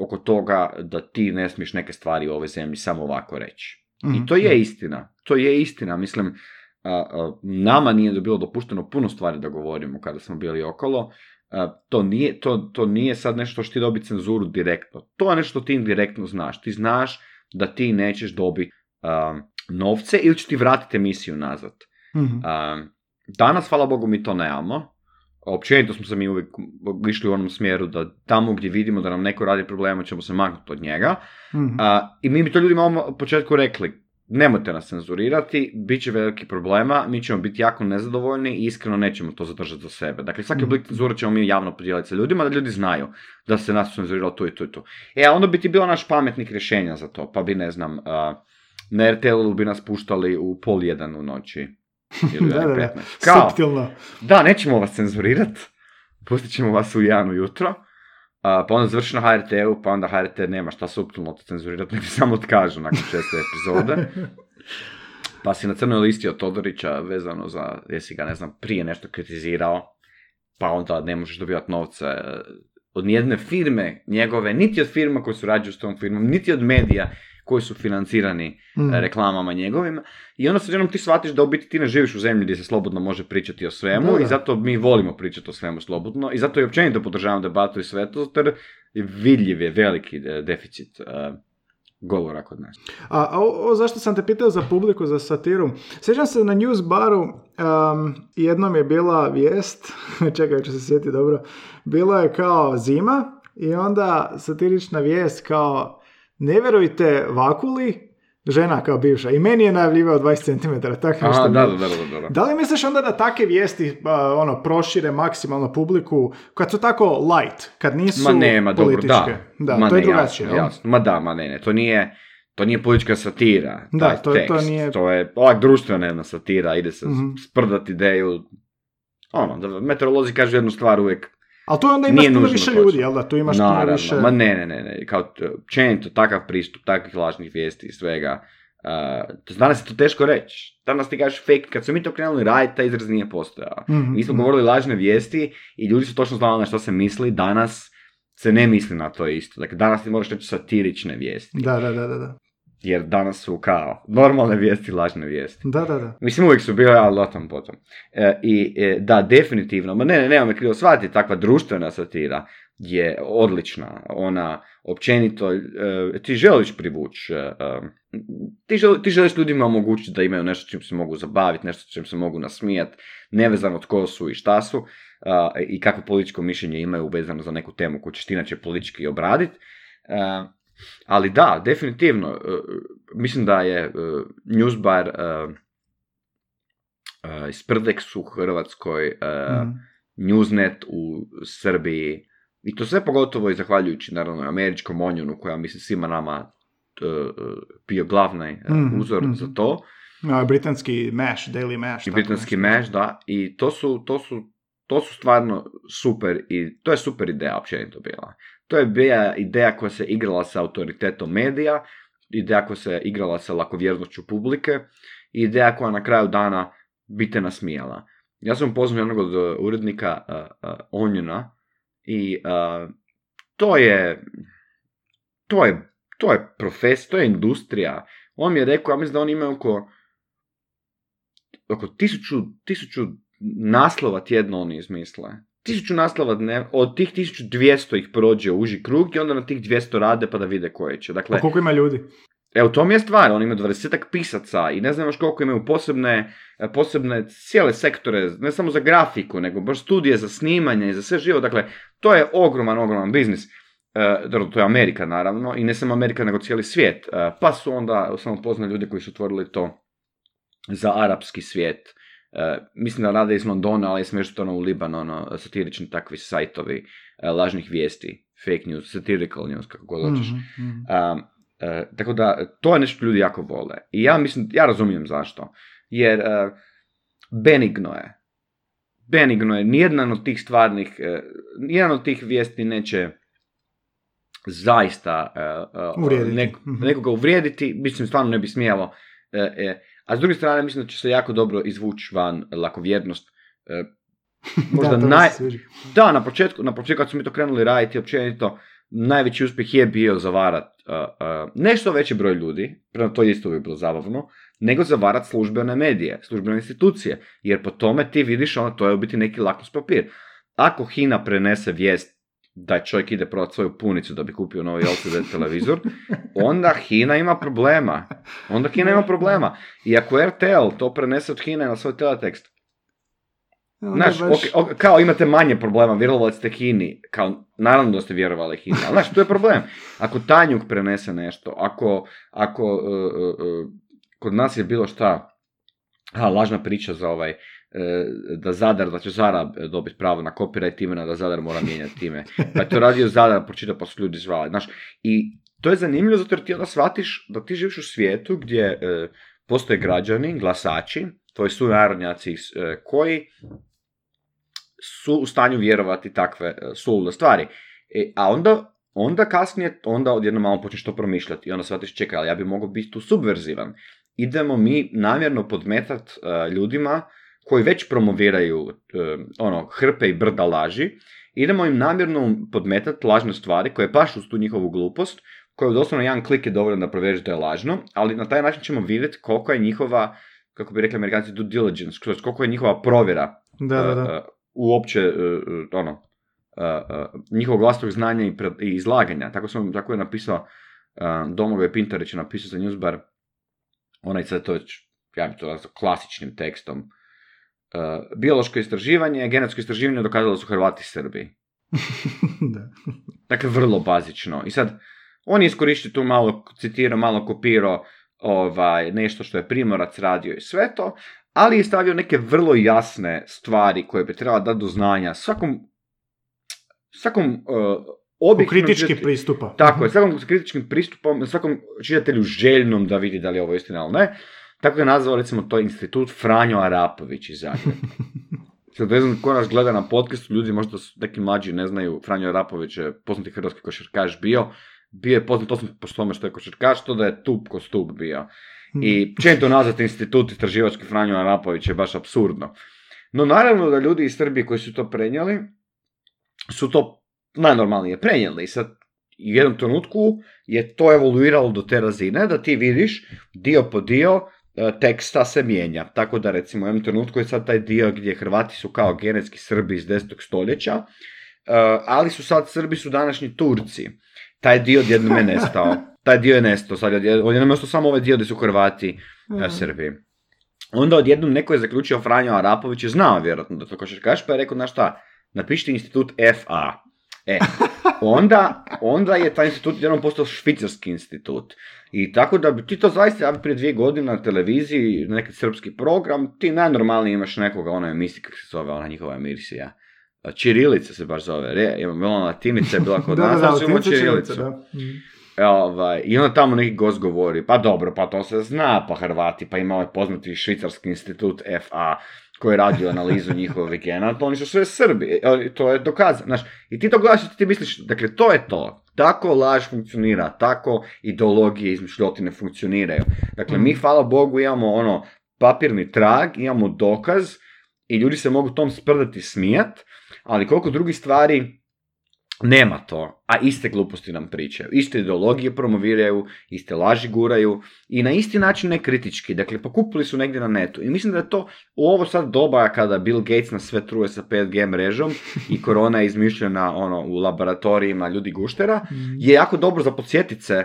oko toga da ti ne smiješ neke stvari u ovoj zemlji samo ovako reći. Mhm. I to je istina. To je istina. Mislim, a, a, nama nije bilo dopušteno puno stvari da govorimo kada smo bili okolo. A, to, nije, to, to nije sad nešto što ti dobi cenzuru direktno. To je nešto što ti indirektno znaš. Ti znaš da ti nećeš dobiti novce ili će ti vratiti emisiju nazad. Mhm. A, danas, hvala Bogu, mi to nemamo. Općenito smo se mi uvijek išli u onom smjeru da tamo gdje vidimo da nam neko radi problema ćemo se maknuti od njega. Mhm. A, I mi bi to ljudima u početku rekli, nemojte nas cenzurirati, bit će veliki problema, mi ćemo biti jako nezadovoljni i iskreno nećemo to zadržati za sebe. Dakle, svaki Mhm. oblik cenzure ćemo mi javno podijeliti sa ljudima, da ljudi znaju da se nas cenzuriralo tu i tu i tu. E, a onda bi ti bilo naš pametnik rješenja za to, pa bi, ne znam, a, na RTL-u bi nas puštali u pol jedan u noći. Ili Da, da, da. 1.15. Kao, da, nećemo vas cenzurirat, pustit ćemo vas u jedan ujutro, a, pa onda završi na HRT-u, pa onda HRT nema šta suptilno to cenzurirati, nego samo otkažu nakon šeste epizode. Pa si na crnoj listi od Todorića vezano za, jesi ga, ne znam, prije nešto kritizirao, pa onda ne možeš dobivati novce e, od nijedne firme njegove, niti od firma koje surađuju s tom firmom, niti od medija koji su financirani Mhm. e, reklamama njegovim. I onda se jednom ti shvatiš da u biti ti ne živiš u zemlji gdje se slobodno može pričati o svemu Da, da. i zato mi volimo pričati o svemu slobodno i zato i općenito podržavam debatu i sve to, jer vidljiv je veliki e, deficit e, govora kod nas. A, a o, o, zašto sam te pitao za publiku, za satiru? Sjećam se na news baru, um, jednom je bila vijest, čekaj ću se sjetiti dobro, bila je kao zima i onda satirična vijest kao ne vjerujte Vakuli, žena kao bivša, i meni je najavljivao 20 cm, tako nešto. Je da, da, da, da, da. Da li misliš onda da takve vijesti a, ono, prošire maksimalno publiku kad su tako light, kad nisu Ma ne, ma dobro, političke? da. Da, ma to je ne, drugačije. Jasno, jasno. Ma da, ma ne, ne, to nije, to nije politička satira, Da, taj to- to tekst. nije- To je ovak društvena jedna satira, ide se Mhm. sprdati ideju. Ono, da meteorolozi kažu jednu stvar uvijek, Ali tu onda imaš Nije puno više ljudi, jel da? Tu imaš puno više... ma ne, ne, ne, ne, kao općenito takav pristup, takvih lažnih vijesti i svega. Uh, to danas je to teško reći. Danas ti kažeš fake, kad su mi to krenuli raditi, taj izraz nije postojao. Mhm, Mi smo mhm. govorili lažne vijesti i ljudi su točno znali na što se misli, danas se ne misli na to isto. Dakle, danas ti moraš reći satirične vijesti. Da, da, da, da. Jer danas su kao normalne vijesti, lažne vijesti. Da, da, da. Mislim, uvijek su bile, ali o tom potom. E, I e, da, definitivno, ma ne, ne, nema me krivo shvatiti, takva društvena satira je odlična. Ona, općenito, e, ti želiš privući, e, e, ti, žel- ti želiš ljudima omogućiti da imaju nešto čim se mogu zabaviti, nešto čim se mogu nasmijati, nevezano tko su i šta su, i kakvo političko mišljenje imaju vezano za neku temu koju ćeš ti inače politički obraditi. Ali da, definitivno, e, mislim da je e, Newsbar e, uh, Sprdex u Hrvatskoj, uh, Mhm. Newsnet u Srbiji, i to sve pogotovo i zahvaljujući, naravno, američkom Onionu, koja, mislim, svima nama bio glavni uh, Mhm, uzor mhm. za to. A, britanski Mash, Daily Mash. I britanski nešto. Mash, da, i to su, to su, to su stvarno super, i to je super ideja općenito bila. To je bila ideja koja se igrala sa autoritetom medija, ideja koja se igrala sa lakovjernošću publike, i ideja koja na kraju dana bi te nasmijala. Ja sam upoznao jednog od uh, urednika uh, uh, Oniona i uh, to je, to je, to je profes, to je industrija. On mi je rekao, ja mislim da oni imaju oko oko tisuću, tisuću naslova tjedno oni izmisle. Tisuću naslova dne, od tih 1200 ih prođe u uži krug i onda na tih 200 rade pa da vide koje će. Dakle, A koliko ima ljudi? Evo, to mi je stvar, oni imaju 20 pisaca i ne znam još koliko imaju posebne, posebne cijele sektore, ne samo za grafiku, nego baš studije za snimanje i za sve živo. Dakle, to je ogroman, ogroman biznis. E, dobro, to je Amerika naravno, i ne samo Amerika, nego cijeli svijet. E, pa su onda, samo poznali ljudi koji su otvorili to za arapski svijet. E, mislim da rade iz Londona, ali je smješteno u Libanonu, satirični takvi sajtovi e, lažnih vijesti, fake news, satirical news, kako god hoćeš. E, tako da, to je nešto što ljudi jako vole. I ja mislim, ja razumijem zašto. Jer benigno je. Benigno je. Nijedan od tih stvarnih, uh, nijedan od tih vijesti neće zaista e, e, Uvrijediti. nek- Mhm. nekoga uvrijediti, mislim stvarno ne bi smjelo. E, a s druge strane mislim da će se jako dobro izvući van lakovjernost. E, možda da, naj, da, na početku, na početku kad smo mi to krenuli raditi, općenito, najveći uspjeh je bio zavarat uh, uh, ne što veći broj ljudi, prema to isto bi bilo zabavno, nego zavarat službene medije, službene institucije, jer po tome ti vidiš, ono, to je u biti neki lakmus papir. Ako Hina prenese vijest da čovjek ide prodati svoju punicu da bi kupio novi LCD televizor, onda Hina ima problema. Onda Hina ima problema. I ako RTL to prenese od Hine na svoj teletekst, Znaš, baš- ok- ok, kao imate manje problema, vjerovali ste Kini, kao, naravno da ste vjerovali Kini, ali znaš, to je problem. Ako Tanjuk prenese nešto, ako, ako uh, uh, uh, kod nas je bilo šta, a, lažna priča za ovaj, uh, da Zadar, da će Zara dobiti pravo na copyright imena, da Zadar mora mijenjati ime. Pa je to radio Zadar, pročita pa su ljudi zvali, znaš. I to je zanimljivo zato jer ti onda shvatiš da ti živiš u svijetu gdje uh, postoje građani, glasači, tvoji sunarodnjaci uh, koji su u stanju vjerovati takve e, sulude stvari. E, a onda, onda kasnije, onda odjednom malo počneš to promišljati i onda shvatiš, čekaj, ali ja bi mogao biti tu subverzivan. Idemo mi namjerno podmetat e, ljudima koji već promoviraju e, ono, hrpe i brda laži, idemo im namjerno podmetat lažne stvari koje pašu uz tu njihovu glupost, koje doslovno jedan klik je dovoljno da provjeriš da je lažno, ali na taj način ćemo vidjeti koliko je njihova, kako bi rekli amerikanci, due diligence, koliko je njihova provjera Da, da, da. uh, uh, uopće uh, ono uh, uh, njihovog vlastnog znanja i, pre- i izlaganja. Tako, sam, tako je napisao uh, Domagoj Pintarić je napisao za Newsbar onaj sad to već, ja bi to nazvao klasičnim tekstom. Uh, biološko istraživanje, genetsko istraživanje dokazalo su Hrvati Srbi. da. Dakle, vrlo bazično. I sad, on je iskoristio tu malo, citirao, malo kopirao ovaj, nešto što je Primorac radio i sve to, ali je stavio neke vrlo jasne stvari koje bi trebala dati do znanja svakom, svakom uh, objektivnom kritički čitatelju- pristupa. Tako je, svakom kritičkim pristupom, svakom čitatelju željnom da vidi da li je ovo istina ili ne. Tako je nazvao recimo to institut Franjo Arapović iz Zagreba. Sad ne znam ko nas gleda na podcastu, ljudi možda su neki mlađi ne znaju, Franjo Arapović je poznati hrvatski košarkaš bio, bio je poznat osim po tome što je košarkaš, to da je tup ko stup bio. I to nazvati institut istraživački Franjo Arapović je baš absurdno. No naravno da ljudi iz Srbije koji su to prenijeli, su to najnormalnije prenijeli. I sad u jednom trenutku je to evoluiralo do te razine da ti vidiš dio po dio teksta se mijenja. Tako da recimo u jednom trenutku je sad taj dio gdje Hrvati su kao genetski Srbi iz 10. stoljeća, e, ali su sad Srbi su današnji Turci. Taj dio odjednom je nestao. Taj dio je nestao. Sad je odjednom je ostao samo ovaj dio gdje su Hrvati e, Srbi. Onda odjednom neko je zaključio Franjo Arapović je znao vjerojatno da to košarkaš, pa je rekao, znaš šta, napišite institut FA. E, onda, onda je taj institut jednom postao švicarski institut. I tako da bi ti to zaista, ja bi prije dvije godine na televiziji, neki srpski program, ti najnormalnije imaš nekoga, ona emisija, kako se zove, ona njihova emisija. Čirilica se baš zove, re, bila latinica, je bila kod nas, da, da, čirilicu. Da. Mm. Ovaj, I onda tamo neki gost govori, pa dobro, pa to se zna, pa Hrvati, pa ima ovaj poznati švicarski institut FA, koji je radio analizu njihovih genata, oni su sve Srbi, e, to je dokazano. Znaš, I ti to gledaš i ti misliš, dakle, to je to. Tako laž funkcionira, tako ideologije izmišljotine funkcioniraju. Dakle, mi, mm. hvala Bogu, imamo ono papirni trag, imamo dokaz i ljudi se mogu tom sprdati smijat, ali koliko drugih stvari nema to, a iste gluposti nam pričaju, iste ideologije promoviraju, iste laži guraju i na isti način ne kritički, dakle pokupili su negdje na netu. I mislim da je to u ovo sad doba kada Bill Gates nas sve truje sa 5G mrežom i korona je izmišljena ono, u laboratorijima ljudi guštera, mm. je jako dobro za podsjetit se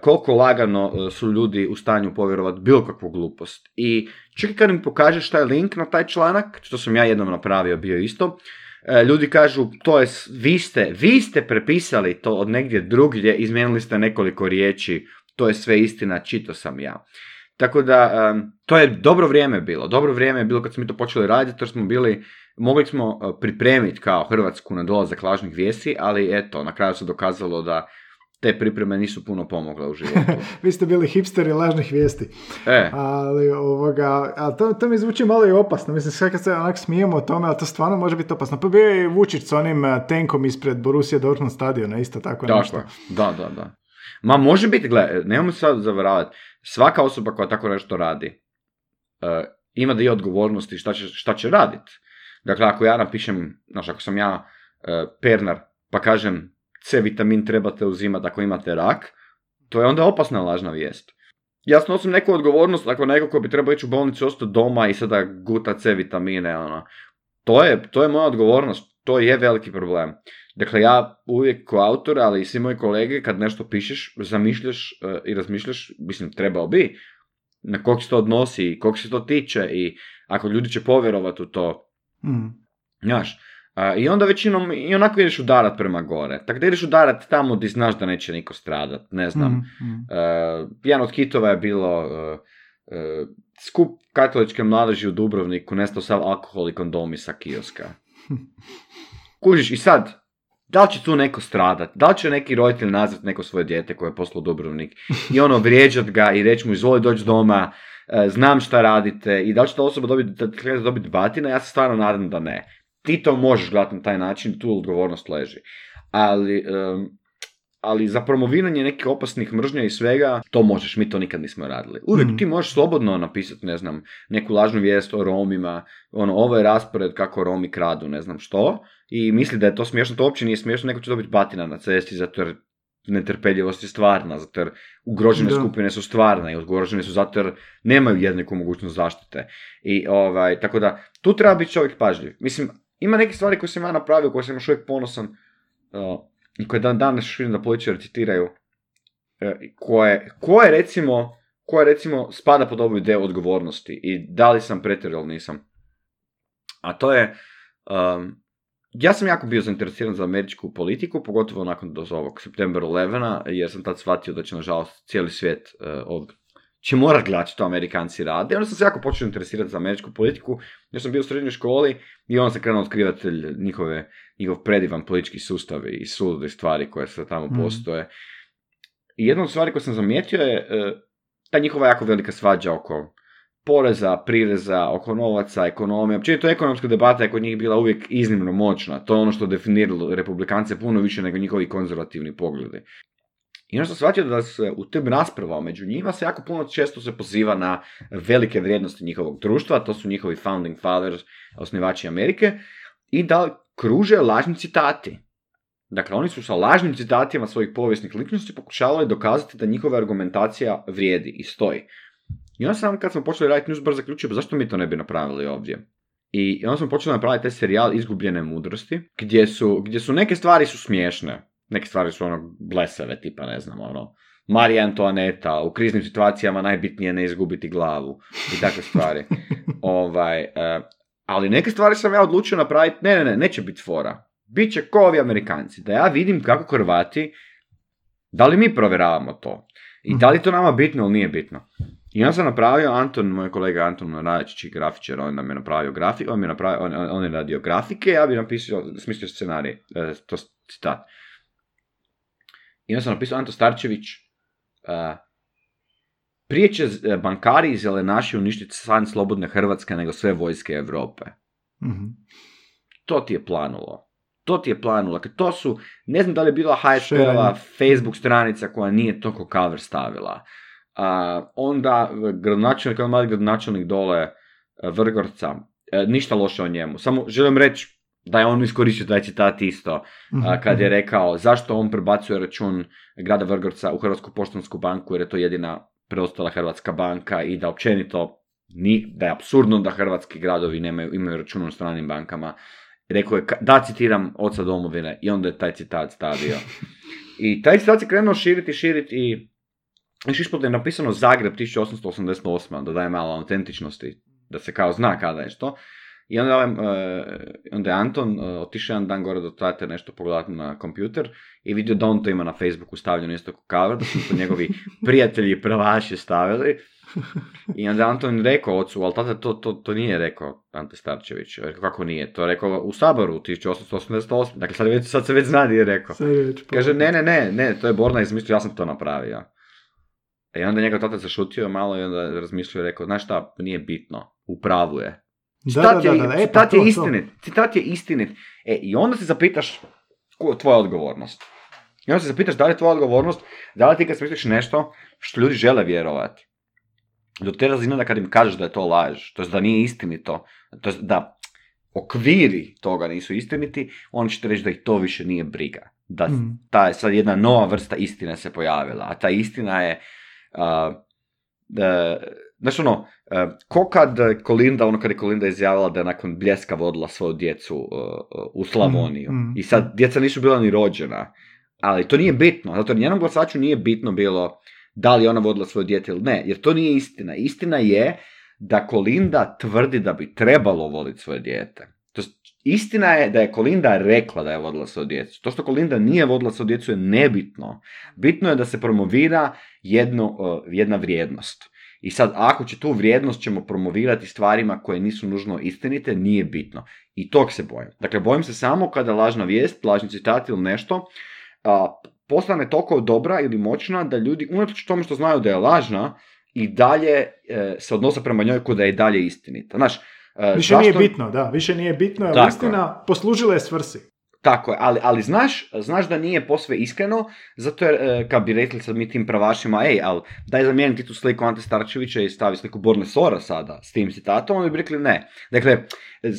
koliko lagano su ljudi u stanju povjerovati bilo kakvu glupost. I čekaj kad mi pokažeš taj link na taj članak, što sam ja jednom napravio bio isto, E, ljudi kažu, to je, vi ste, vi ste prepisali to od negdje drugdje, izmijenili ste nekoliko riječi, to je sve istina, čito sam ja. Tako da, to je dobro vrijeme bilo. Dobro vrijeme je bilo kad smo mi to počeli raditi, jer smo bili, mogli smo e, pripremiti kao Hrvatsku na dolazak lažnih vijesti, ali eto, na kraju se dokazalo da te pripreme nisu puno pomogle u životu. Vi ste bili hipsteri lažnih vijesti. E. Ali, ovoga, ali to, to mi zvuči malo i opasno. Mislim, sve kad se onak smijemo o tome, ali to stvarno može biti opasno. Pa bio je i Vučić s onim eh, tenkom ispred Borussia Dortmund stadiona, isto tako, tako nešto. Da, da, da. Ma može biti, gle, nemojmo sad zavaravati. Svaka osoba koja tako nešto radi, uh, ima da je odgovornosti šta će, šta će raditi. Dakle, ako ja napišem, znaš, ako sam ja uh, Pernar, pa kažem C vitamin trebate uzimati ako imate rak, to je onda opasna lažna vijest. Ja snosim neku odgovornost ako neko ko bi trebao ići u bolnicu ostati doma i sada guta C vitamine, ono. To je, to je moja odgovornost, to je veliki problem. Dakle, ja uvijek kao autor, ali i svi moji kolege, kad nešto pišeš, zamišljaš uh, i razmišljaš, mislim, trebao bi, na kog se to odnosi i kog se to tiče i ako ljudi će povjerovati u to. Mm. Znaš, i onda većinom i onako ideš udarat prema gore. Tako da ideš udarat tamo gdje znaš da neće niko stradat. Ne znam. Mm, mm. Uh, jedan od kitova je bilo uh, uh, skup katoličke mladeži u Dubrovniku, nestao sav alkohol i kondomi sa kioska. Kužiš, i sad, da li će tu neko stradat? Da li će neki roditelj nazvat neko svoje dijete koje je poslao Dubrovnik i ono vrijeđat ga i reći mu izvoli doći doma, znam šta radite i da li će ta osoba dobiti, dobiti batina? Ja se stvarno nadam da ne ti to možeš gledati na taj način, tu odgovornost leži. Ali, ali za promoviranje nekih opasnih mržnja i svega, to možeš, mi to nikad nismo radili. Uvijek mm. ti možeš slobodno napisati, ne znam, neku lažnu vijest o Romima, ono, ovo je raspored kako Romi kradu, ne znam što, i misli da je to smiješno, to uopće nije smiješno, neko će dobiti batina na cesti, zato jer netrpeljivost je stvarna, zato jer ugrožene skupine su stvarne i ugrožene su zato jer nemaju jednaku mogućnost zaštite. I ovaj, tako da, tu treba biti čovjek pažljiv. Mislim, ima neke stvari koje sam ja napravio, koje sam još uvijek ponosan i koje dan danas vidim da političari citiraju, uh, koje, koje recimo, koje recimo spada pod ovu ideju odgovornosti i da li sam pretjerao ili nisam. A to je, um, ja sam jako bio zainteresiran za američku politiku, pogotovo nakon do ovog September 11 jer sam tad shvatio da će nažalost cijeli svijet uh, od će morat gledati što Amerikanci rade. Onda sam se jako počeo interesirati za američku politiku, jer sam bio u srednjoj školi i onda sam krenuo otkrivatelj njihove, njihov predivan politički sustav i sulude stvari koje se tamo mm. postoje. I jedna od stvari koje sam zamijetio je e, ta njihova jako velika svađa oko poreza, prireza, oko novaca, ekonomije. Općenito ekonomska debata je kod njih bila uvijek iznimno moćna. To je ono što definiralo republikance puno više nego njihovi konzervativni pogledi. I ono što shvatio da se u tim raspravama među njima se jako puno često se poziva na velike vrijednosti njihovog društva, to su njihovi founding fathers, osnivači Amerike, i da kruže lažni citati. Dakle, oni su sa lažnim citatima svojih povijesnih ličnosti pokušavali dokazati da njihova argumentacija vrijedi i stoji. I onda sam, kad smo počeli raditi Newsbar, zaključio, pa zašto mi to ne bi napravili ovdje? I onda smo počeli napraviti taj serijal Izgubljene mudrosti, gdje su, gdje su neke stvari su smiješne, neke stvari su ono blesave, tipa ne znam, ono, Marija Antoaneta, u kriznim situacijama najbitnije ne izgubiti glavu i takve stvari. ovaj, uh, ali neke stvari sam ja odlučio napraviti, ne, ne, ne, neće biti fora. bit će ko ovi Amerikanci, da ja vidim kako Hrvati, da li mi provjeravamo to. I da li to nama bitno ili nije bitno. I ja sam napravio, Anton, moj kolega Anton Rajačić, grafičar, on nam je napravio grafike, on, mi je napravio, on, on je radio grafike, ja bi napisao, smislio scenarij, e, to citat. I onda sam napisao Anto Starčević, uh, prije će e, bankari i zelenaši uništiti san slobodne Hrvatske nego sve vojske Europe. Mhm. To ti je planulo. To ti je planulo. Dakle, to su, ne znam da li je bila HSP-ova Facebook stranica koja nije to cover stavila. Uh, onda gradonačelnik, mali gradonačelnik dole e, Vrgorca, e, ništa loše o njemu. Samo želim reći da je on iskoristio taj citat isto, Mhm, kad je mhm. rekao zašto on prebacuje račun grada Vrgorca u Hrvatsku poštansku banku jer je to jedina preostala hrvatska banka i da općenito ni, da je apsurdno da hrvatski gradovi nemaju, imaju račun u stranim bankama. Rekao je, da citiram oca domovine i onda je taj citat stavio. I taj citat se krenuo širiti, širiti i još ispod je napisano Zagreb 1888, da daje malo autentičnosti, da se kao zna kada je što. I onda, e, onda je Anton e, otišao jedan dan gore do tate nešto pogledati na kompjuter i vidio da on to ima na Facebooku stavljeno isto kao cover, da su to njegovi prijatelji i prvaši stavili. I onda je Anton rekao ocu, ali tata to, to, to nije rekao Ante Starčević. Rekao, kako nije? To je rekao u Saboru 1888. Dakle, sad, već, sad se već zna gdje je rekao. Kaže, ne, ne, ne, ne, to je Borna izmislio, ja sam to napravio. I onda je njegov tata zašutio malo i onda je razmišljao i rekao, znaš šta, nije bitno, u pravu je. Citat da, je, da, da, e, pa citat to, je to. istinit, citat je istinit. E, i onda se zapitaš ko je tvoja odgovornost. I onda se zapitaš da li je tvoja odgovornost, da li ti kad smisliš nešto što ljudi žele vjerovati. Do te razine da kad im kažeš da je to laž, to da nije istinito, to da okviri toga nisu istiniti, oni će ti reći da ih to više nije briga. Da Mhm. ta je sad jedna nova vrsta istine se pojavila, a ta istina je a, da, znaš ono, a, ko kad Kolinda, ono kad je Kolinda izjavila da je nakon bljeska vodila svoju djecu uh, u Slavoniju Mhm, mhm. i sad djeca nisu bila ni rođena, ali to nije bitno, zato jer njenom glasaču nije bitno bilo da li ona vodila svoje dijete ili ne, jer to nije istina. Istina je da Kolinda tvrdi da bi trebalo voditi svoje dijete. To istina je da je Kolinda rekla da je vodila svoju djecu. To što Kolinda nije vodila svoju djecu je nebitno. Bitno je da se promovira jedno, uh, jedna vrijednost. I sad, ako će tu vrijednost ćemo promovirati stvarima koje nisu nužno istinite, nije bitno. I tog se bojim. Dakle, bojim se samo kada lažna vijest, lažni citat ili nešto, a, postane toliko dobra ili moćna da ljudi, unatoč tome što znaju da je lažna, i dalje e, se odnose prema njoj kao da je dalje istinita. Znaš, e, Više zašto- nije bitno, da, više nije bitno, jer istina poslužila je svrsi. Tako je, ali, ali znaš, znaš da nije posve iskreno, zato jer, e, kad bi rekli sad mi tim pravašima, ej, ali daj zamijeni ti tu sliku Ante Starčevića i stavi sliku Borne Sora sada s tim citatom, oni bi rekli ne. Dakle,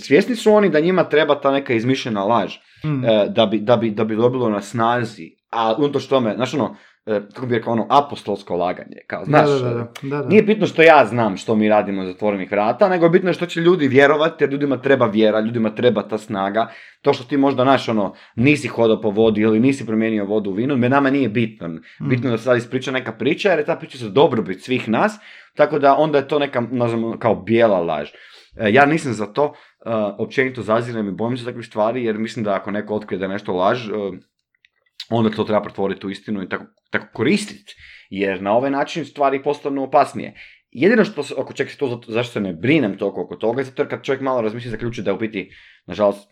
svjesni su oni da njima treba ta neka izmišljena laž, Mm. e, da, bi, da, bi, da bi dobilo na snazi, a unatoč tome, znaš ono, kako bi rekao, ono, apostolsko laganje, kao, znaš, da, da, da, da, da. nije bitno što ja znam što mi radimo iz zatvorenih vrata, nego je bitno što će ljudi vjerovati, jer ljudima treba vjera, ljudima treba ta snaga. To što ti možda, naš, ono, nisi hodao po vodi ili nisi promijenio vodu u vinu, me nama nije bitno. Mm. Bitno je da se sad ispriča neka priča, jer je ta priča za dobrobit svih nas, tako da onda je to neka, nazvamo, kao bijela laž. E, Ja nisam za to, e, općenito zazirem i bojim se takvih stvari, jer mislim da ako neko otkrije da je nešto laž, e, onda to treba pretvoriti u istinu i tako, tako koristiti. Jer na ovaj način stvari postanu opasnije. Jedino što, se- oko čega se to, zašto se ne brinem toliko oko toga, zato jer kad čovjek malo razmisli, zaključi da je u biti, nažalost,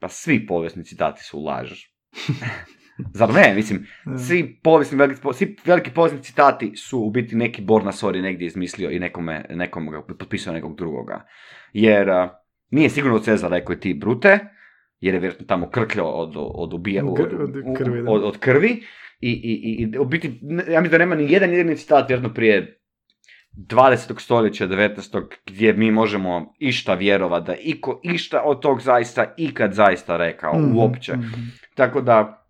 pa svi povijesni citati su laž. Zar ne? Mislim, svi povijesni, veliki, svi veliki povijesni citati su u biti neki Borna Sori negdje izmislio i nekome, nekom ga potpisao nekog drugoga. Jer nije sigurno od Cezara rekao ti brute, jer je vjerojatno tamo krkljao od, od, ubija, od, krvi, od, od krvi. I, i, i, u biti, ja mislim da nema ni jedan jedini citat vjerojatno prije 20. stoljeća, 19. gdje mi možemo išta vjerovati da iko išta od tog zaista ikad zaista rekao, Mhm, uopće. mhm. Tako da,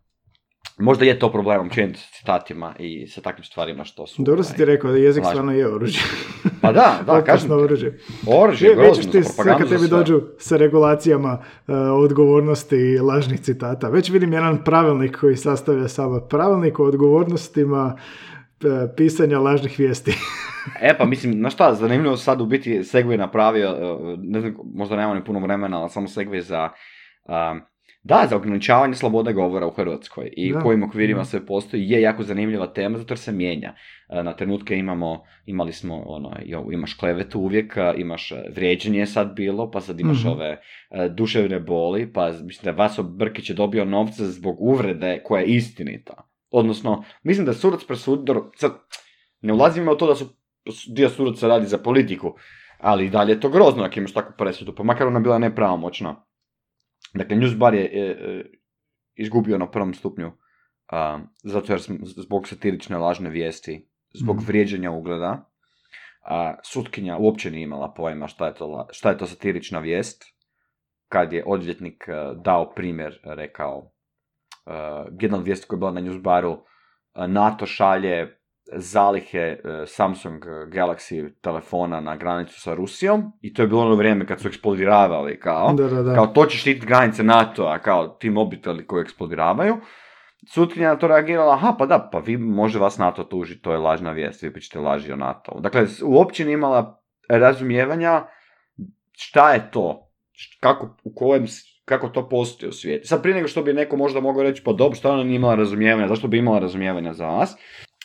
možda je to problem općenito s citatima i sa takvim stvarima što su... Dobro si ovaj, ti rekao da jezik stvarno je oružje. Pa da, da, kažem oružje. Oružje, grozno, ti sve kad tebi dođu sa regulacijama e, odgovornosti i lažnih citata. Već vidim jedan pravilnik koji sastavlja Sabor. Pravilnik o odgovornostima e, pisanja lažnih vijesti. E pa mislim, znaš šta, zanimljivo sad u biti Segway napravio, uh, ne znam, možda nema ni puno vremena, ali samo Segway za Da, za ograničavanje slobode govora u Hrvatskoj i Da, u kojim okvirima da. sve postoji je jako zanimljiva tema zato jer se mijenja. E, Na trenutke imamo, imali smo, ono, ovo, imaš klevetu uvijek, a, imaš e, vrijeđanje je sad bilo, pa sad imaš Mhm. ove e, duševne boli, pa mislim da Vaso Brkić je dobio novce zbog uvrede koja je istinita. Odnosno, mislim da je sudac presudio, sad, ne ulazimo u to da su dio sudaca radi za politiku, ali i dalje je to grozno ako imaš takvu presudu, pa makar ona bila nepravomoćna. Dakle, Newsbar je e, e, izgubio na prvom stupnju a, zato jer zbog satirične lažne vijesti, zbog Mhm. vrijeđanja ugleda. A, sutkinja uopće nije imala pojma šta je to, šta je to satirična vijest. Kad je odvjetnik e, dao primjer, rekao, e, jedna od vijesti koja je bila na Newsbaru, e, NATO šalje zalihe e, Samsung Galaxy telefona na granicu sa Rusijom i to je bilo ono vrijeme kad su eksplodiravali kao, Da, da, da. kao to će štititi granice NATO-a, kao ti mobiteli koji eksplodiravaju. Sutkinja na to reagirala, aha, pa da, pa vi, može vas NATO tužiti, to je lažna vijest, vi pričate laži o NATO. Dakle, uopće nije imala razumijevanja šta je to, kako, u kojem, kako to postoji u svijetu. Sad prije nego što bi neko možda mogao reći, pa dobro, šta ona nije imala razumijevanja, zašto bi imala razumijevanja za vas?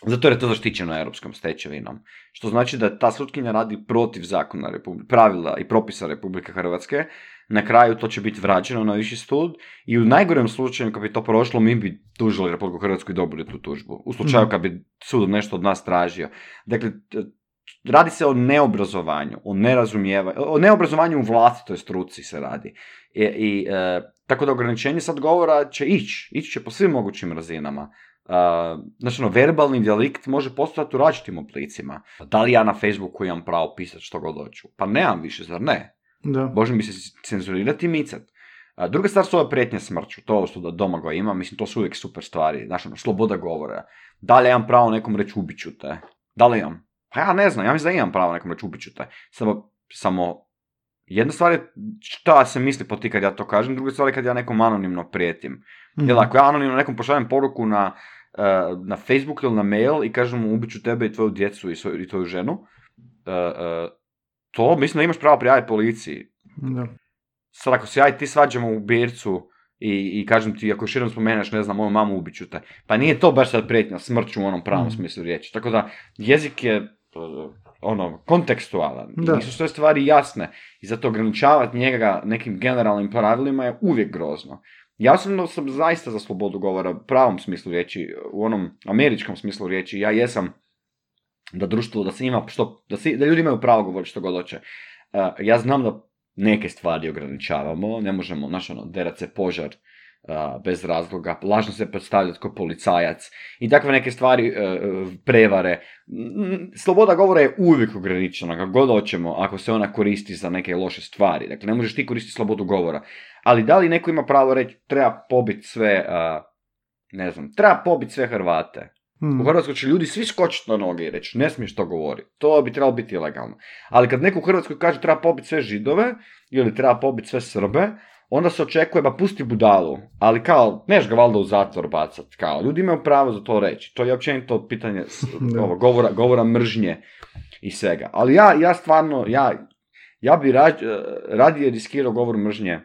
Zato jer je to zaštićeno europskom stečevinom. Što znači da ta sutkinja radi protiv zakona, pravila i propisa Republike Hrvatske. Na kraju to će biti vraćeno na viši sud i u najgorem slučaju kad bi to prošlo, mi bi tužili Republiku Hrvatsku i dobili tu tužbu. U slučaju Mhm. kad bi sud nešto od nas tražio. Dakle, radi se o neobrazovanju, o nerazumijevanju, o neobrazovanju u vlastitoj struci se radi. I, i, e, tako da ograničenje sad govora će ići, ići će po svim mogućim razinama. Uh, znači, ono, verbalni delikt može postojati u različitim oblicima. Da li ja na Facebooku imam pravo pisati što god hoću? Pa nemam više, zar ne? Da. Može mi se cenzurirati i micat. A druga stvar su ove prijetnje smrću, to što da Domagoj ima, mislim, to su uvijek super stvari, znaš, ono, sloboda govora. Da li ja imam pravo nekom reći ubit ću te? Da li imam? Pa ja ne znam, ja mislim da imam pravo nekom reći ubit ću te. Samo, samo, jedna stvar je šta se misli po ti kad ja to kažem, druga stvar je kad ja nekom anonimno prijetim. Mhm. Jel, ako ja anonimno nekom pošaljem poruku na, eh, na Facebook ili na mail i kažem mu ubit ću tebe i tvoju djecu i, svoju, i tvoju ženu, eh, eh, to mislim da imaš pravo prijaviti policiji. Da. Sad ako se ja i ti svađamo u bircu i, i kažem ti, ako jednom spomeneš, ne znam, moju mamu ubit ću te. Pa nije to baš sad prijetnja smrću u onom pravom Mhm. smislu riječi. Tako da, jezik je uh, ono, kontekstualan. I Da. Nisu sve stvari jasne. I zato ograničavati njega nekim generalnim pravilima je uvijek grozno. Ja osobno sam zaista za slobodu govora u pravom smislu riječi, u onom američkom smislu riječi. Ja jesam da društvo, da se ima što, da, si, da ljudi imaju pravo govoriti što god hoće. Uh, ja znam da neke stvari ograničavamo, ne možemo, znaš, ono, derat se požar uh, bez razloga, lažno se predstavljati kao policajac i takve neke stvari, uh, prevare. Mm, Sloboda govora je uvijek ograničena, kako god hoćemo, ako se ona koristi za neke loše stvari. Dakle, ne možeš ti koristiti slobodu govora. Ali da li neko ima pravo reći, treba pobiti sve, ne znam, treba pobiti sve Hrvate. Mhm. U Hrvatskoj će ljudi svi skočiti na noge i reći, ne smiješ to govoriti. To bi trebalo biti ilegalno. Ali kad neko u Hrvatskoj kaže treba pobiti sve židove ili treba pobiti sve Srbe, onda se očekuje, ba pusti budalu, ali kao, neš ga valjda u zatvor bacat, kao, ljudi imaju pravo za to reći. To je općenito pitanje ovo, govora, govora mržnje i svega. Ali ja, ja stvarno, ja, ja bi rađ, radije riskirao govor mržnje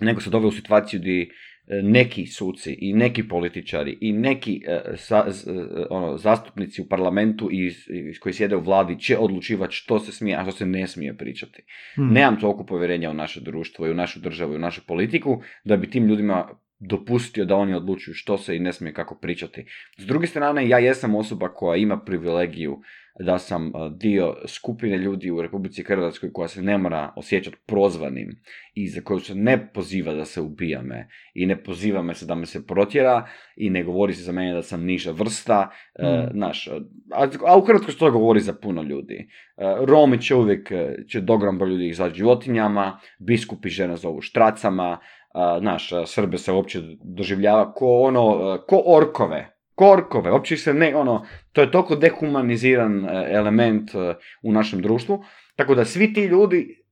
nego se doveo u situaciju gdje e, neki suci i neki političari i neki e, sa- e, ono, zastupnici u parlamentu i, i koji sjede u vladi će odlučivati što se smije, a što se ne smije pričati. Mhm. Nemam toliko povjerenja u naše društvo i u našu državu i u našu politiku da bi tim ljudima dopustio da oni odlučuju što se i ne smije kako pričati. S druge strane, ja jesam osoba koja ima privilegiju da sam dio skupine ljudi u Republici Hrvatskoj koja se ne mora osjećati prozvanim i za koju se ne poziva da se ubija me i ne poziva me se da me se protjera i ne govori se za mene da sam niža vrsta, e, Mm. znaš, a, a u Hrvatskoj se to govori za puno ljudi. E, Romi će uvijek, e, će dogrom broj ljudi zvati životinjama, biskupi žene zovu štracama, a, Srbe se uopće doživljava ko ono, ko orkove, ko orkove, uopće se ne, ono, to je toliko dehumaniziran e, element e, u našem društvu, tako da svi ti ljudi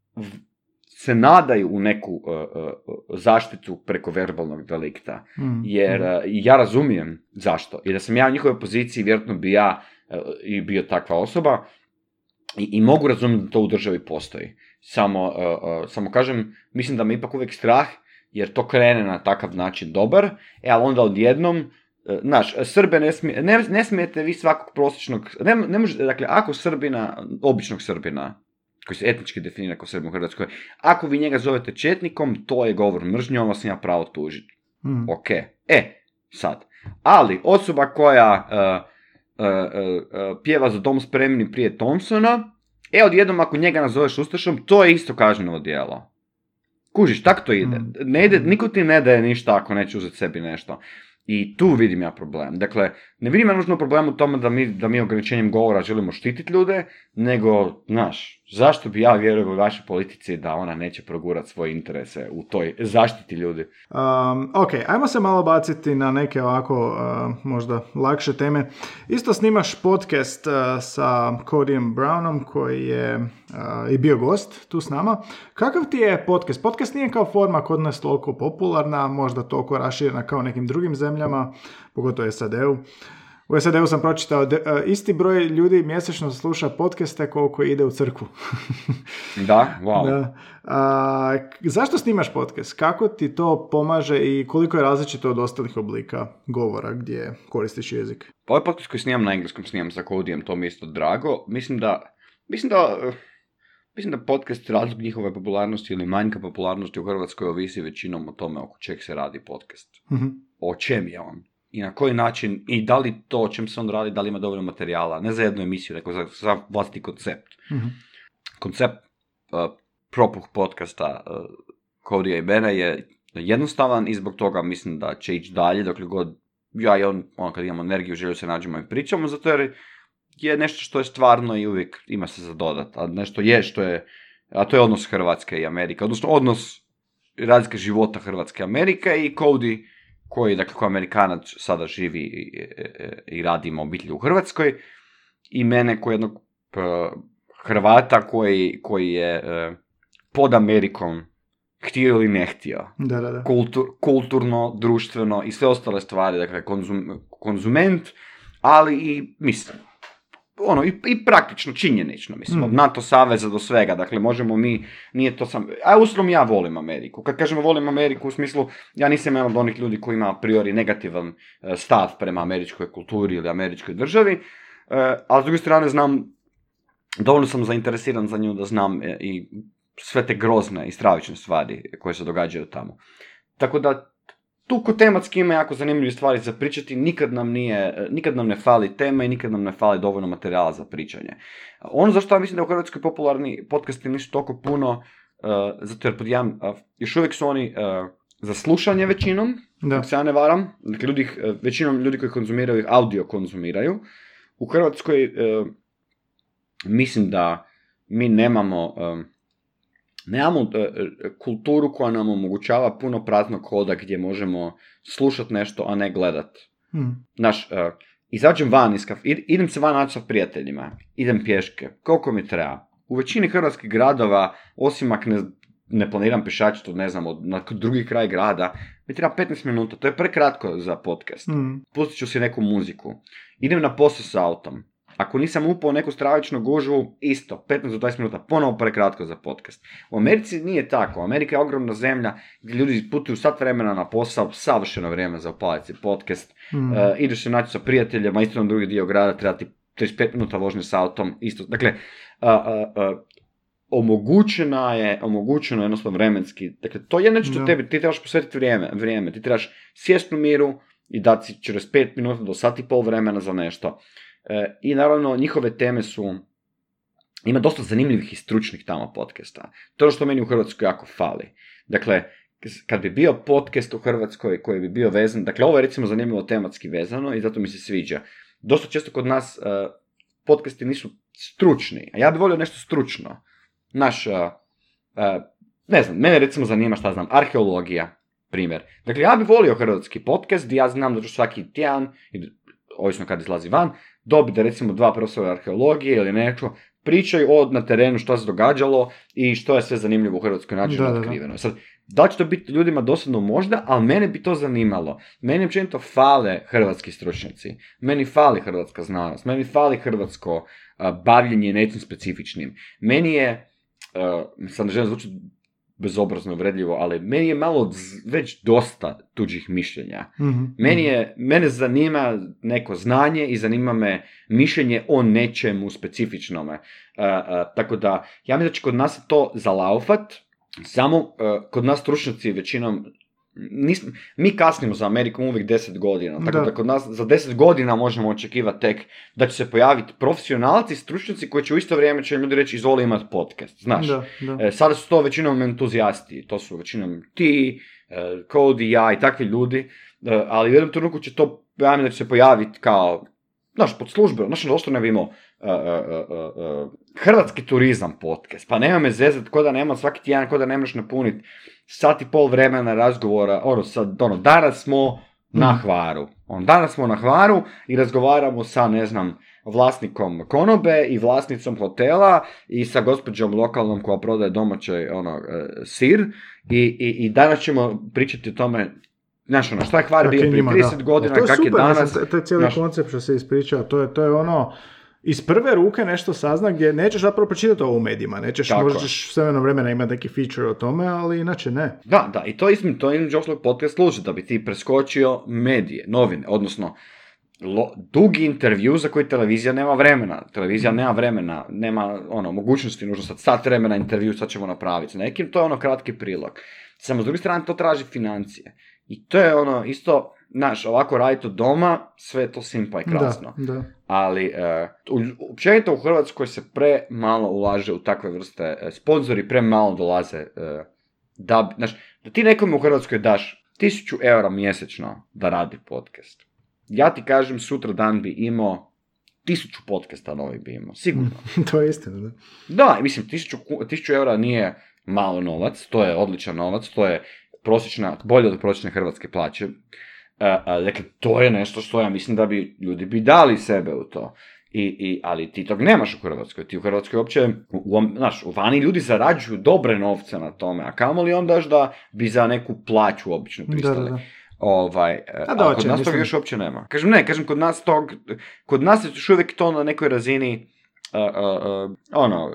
se nadaju u neku e, zaštitu preko verbalnog delikta. Mhm. Jer e, ja razumijem zašto. I da sam ja u njihovoj poziciji, vjerojatno bi ja i bio takva osoba. I, i mogu razumjeti da to u državi postoji. Samo, samo kažem, mislim da me ipak uvijek strah jer to krene na takav način dobar, e, ali onda odjednom, znaš, Srbe ne, smije, ne, ne smijete vi svakog prosječnog, ne, ne možete, dakle, ako Srbina, običnog Srbina, koji se etnički definira kao Srbim u Hrvatskoj, ako vi njega zovete četnikom, to je govor mržnje, on vas ima pravo tužiti. Mm. Ok, e, sad. Ali, osoba koja uh, uh, uh, pjeva za dom spremni prije Thompsona, e, odjednom ako njega nazoveš Ustašom, to je isto kažnjivo djelo. Kužiš, tak to ide. Mm. Ne ide, niko ti ne daje ništa ako neće uzeti sebi nešto. I tu vidim ja problem. Dakle, ne vidim ja nužno problem u tome da mi, da mi ograničenjem govora želimo štititi ljude, nego, znaš, zašto bi ja vjerovao vašoj politici da ona neće progurati svoje interese u toj zaštiti ljudi? Um, ok, ajmo se malo baciti na neke ovako uh, možda lakše teme. Isto snimaš podcast uh, sa Codyjem Brownom koji je uh, i bio gost tu s nama. Kakav ti je podcast? Podcast nije kao forma kod nas toliko popularna, možda toliko raširena kao u nekim drugim zemljama, pogotovo SAD-u. U SAD-u sam pročitao, de- uh, isti broj ljudi mjesečno sluša podcaste koliko ide u crkvu. Da, wow. Da. A, zašto snimaš podcast? Kako ti to pomaže i koliko je različito od ostalih oblika govora gdje koristiš jezik? Ovaj podcast koji snimam na engleskom, snimam sa Codyjem, to mi je isto drago. Mislim da, mislim da, eh, mislim da podcast razlog njihove popularnosti ili manjka popularnosti u Hrvatskoj ovisi većinom o tome oko čeg se radi podcast. Mhm. O čem je on? I na koji način, i da li to o čem se on radi, da li ima dovoljno materijala, ne za jednu emisiju, nego za, za vlastiti koncept. Mhm. Koncept uh, propuh podcasta uh, Codyja i Bena je jednostavan i zbog toga mislim da će ići dalje, dokle god ja i on, ono kad imamo energiju, želju se nađemo i pričamo, zato jer je nešto što je stvarno i uvijek ima se za dodat, a nešto je što je, a to je odnos Hrvatske i Amerike, odnosno odnos razlike života Hrvatske i Amerike i Cody koji, dakle, kao Amerikanac sada živi i, i, i radi ima obitelj u Hrvatskoj i mene kao jednog p- Hrvata koji, koji je e, pod Amerikom htio ili ne htio Da, da, da. kultur, kulturno, društveno i sve ostale stvari, dakle konzum, konzument, ali i mislim, ono, i, i praktično, činjenično, mislim, Mm. od NATO saveza do svega, dakle, možemo mi, nije to sam, a uostalom ja volim Ameriku, kad kažemo volim Ameriku u smislu, ja nisam jedan od onih ljudi koji ima a priori negativan e, stav prema američkoj kulturi ili američkoj državi, e, a s druge strane znam, dovoljno sam zainteresiran za nju da znam e, i sve te grozne i stravične stvari koje se događaju tamo. Tako da tu kod tematski ima jako zanimljive stvari za pričati, nikad nam, nije, nikad nam ne fali tema i nikad nam ne fali dovoljno materijala za pričanje. Ono zašto ja mislim da u Hrvatskoj popularni podcasti nisu toliko puno, uh, zato jer pod jedan, uh, još uvijek su oni uh, za slušanje većinom, Da. se ja ne varam, dakle ljudi, uh, većinom ljudi koji konzumiraju ih audio konzumiraju. U Hrvatskoj uh, mislim da mi nemamo um, nemamo uh, kulturu koja nam omogućava puno praznog hoda gdje možemo slušati nešto, a ne gledat. Mhm. Znaš, uh, izađem van iz kaf... id- idem se van naći sa prijateljima, idem pješke, koliko mi treba. U većini hrvatskih gradova, osim ako ne, ne planiram pješačiti, ne znam, od, na drugi kraj grada, mi treba 15 minuta, to je prekratko za podcast Mhm. pustit ću si neku muziku. Idem na posao s autom. Ako nisam upao neku stravičnu gužvu, isto, 15 do 20 minuta, ponovo prekratko za podcast. U Americi nije tako. Amerika je ogromna zemlja gdje ljudi putuju sat vremena na posao, savršeno vrijeme za upaliti podcast. Mhm. E, ideš se naći sa prijateljima, isto na drugi dio grada, treba ti 35 minuta vožnje s autom, isto. Dakle, a, a, a, omogućena je, omogućeno je jednostavno vremenski. Dakle, to je nešto Da. tebi, ti trebaš posvetiti vrijeme, vrijeme, ti trebaš sjesti u miru i dati si čez 5 minuta do sat i pol vremena za nešto. E, I naravno, njihove teme su, ima dosta zanimljivih i stručnih tamo podcasta. To ono što meni u Hrvatskoj jako fali. Dakle, kad bi bio podcast u Hrvatskoj koji bi bio vezan, dakle ovo je recimo zanimljivo tematski vezano i zato mi se sviđa. Dosta često kod nas uh, podcasti nisu stručni, a ja bi volio nešto stručno. Naš, uh, ne znam, mene recimo zanima šta znam, arheologija, primjer. Dakle, ja bi volio hrvatski podcast gdje ja znam da ću svaki tjedan, ovisno kad izlazi van, dobiti da recimo dva profesora arheologije ili nešto, pričaju o na terenu što se događalo i što je sve zanimljivo u Hrvatskoj načinu otkriveno. Sad, da li će to biti ljudima dosadno možda, ali mene bi to zanimalo. Meni općenito fale hrvatski stručnjaci. Meni fali hrvatska znanost. Meni fali hrvatsko a, bavljenje nečim specifičnim. Meni je, a, sad ne želim zvučiti bezobrazno uvredljivo, ali meni je malo z- već dosta tuđih mišljenja. Mhm. Meni je, mene zanima neko znanje i zanima me mišljenje o nečemu specifičnome. Uh, uh, tako da, ja mislim da će kod nas to zalaufat, samo uh, kod nas stručnjaci većinom nismo, mi kasnimo za Amerikom uvijek 10 godina, tako da. Da. kod nas za 10 godina možemo očekivati tek da će se pojaviti profesionalci, stručnjaci koji će u isto vrijeme će ljudi reći izvoli imati podcast, znaš. Da, da. E, sada su to većinom entuzijasti, to su većinom ti, e, Cody, ja i takvi ljudi, e, ali u jednom trenutku će to, ja da će se pojaviti kao, znaš, pod službeno, znaš, doslovno ne imao e, e, e, hrvatski turizam podcast, pa nema me zezat, ko da nema svaki tjedan, ko da ne možeš napuniti sat i pol vremena razgovora, ono, sad, ono, danas smo na Mhm. Hvaru. On, danas smo na Hvaru i razgovaramo sa, ne znam, vlasnikom konobe i vlasnicom hotela i sa gospođom lokalnom koja prodaje domaće ono, e, sir i, i, i danas ćemo pričati o tome Znaš, ono, šta je Hvar bio je prije njima, 30 da. godina, to je kak je danas. to je cijeli znaš. koncept što se ispričao, to je, to je ono, iz prve ruke nešto sazna gdje nećeš zapravo pročitati ovo u medijima, nećeš, Tako možda ćeš s vremenom vremena imati neki feature o tome, ali inače ne. Da, da, i to između, to između ostalog podcast služi, da bi ti preskočio medije, novine, odnosno lo- dugi intervju za koji televizija nema vremena. Televizija nema vremena, nema ono, mogućnosti, nužno sad sat vremena intervju, sad ćemo napraviti. Nekim to je ono kratki prilog. Samo s druge strane to traži financije. I to je ono isto, znaš, ovako raditi od doma, sve to simpa i krasno. Da, da. Ali, e, u- općenito u Hrvatskoj se premalo ulaže u takve vrste, e, sponzori premalo dolaze e, da, znaš, da ti nekome u Hrvatskoj daš tisuću eura mjesečno da radi podcast. Ja ti kažem, sutra dan bi imao tisuću podcasta novih bi imao, sigurno. to je istina, da. Da, mislim, tisuću, tisuću eura nije malo novac, to je odličan novac, to je prosječna, bolje od prosječne hrvatske plaće. E, dakle, to je nešto što ja mislim da bi ljudi bi dali sebe u to. I, i, ali ti tog nemaš u Hrvatskoj. Ti u Hrvatskoj uopće, u, u, znaš, u vani ljudi zarađuju dobre novce na tome, a kamoli onda još da bi za neku plaću obično pristali. da, da. Ovaj, e, A da, a kod nas toga mislim- još uopće nema. Kažem ne, kažem kod nas tog, kod nas je još uvijek to na nekoj razini uh, uh, uh, ono,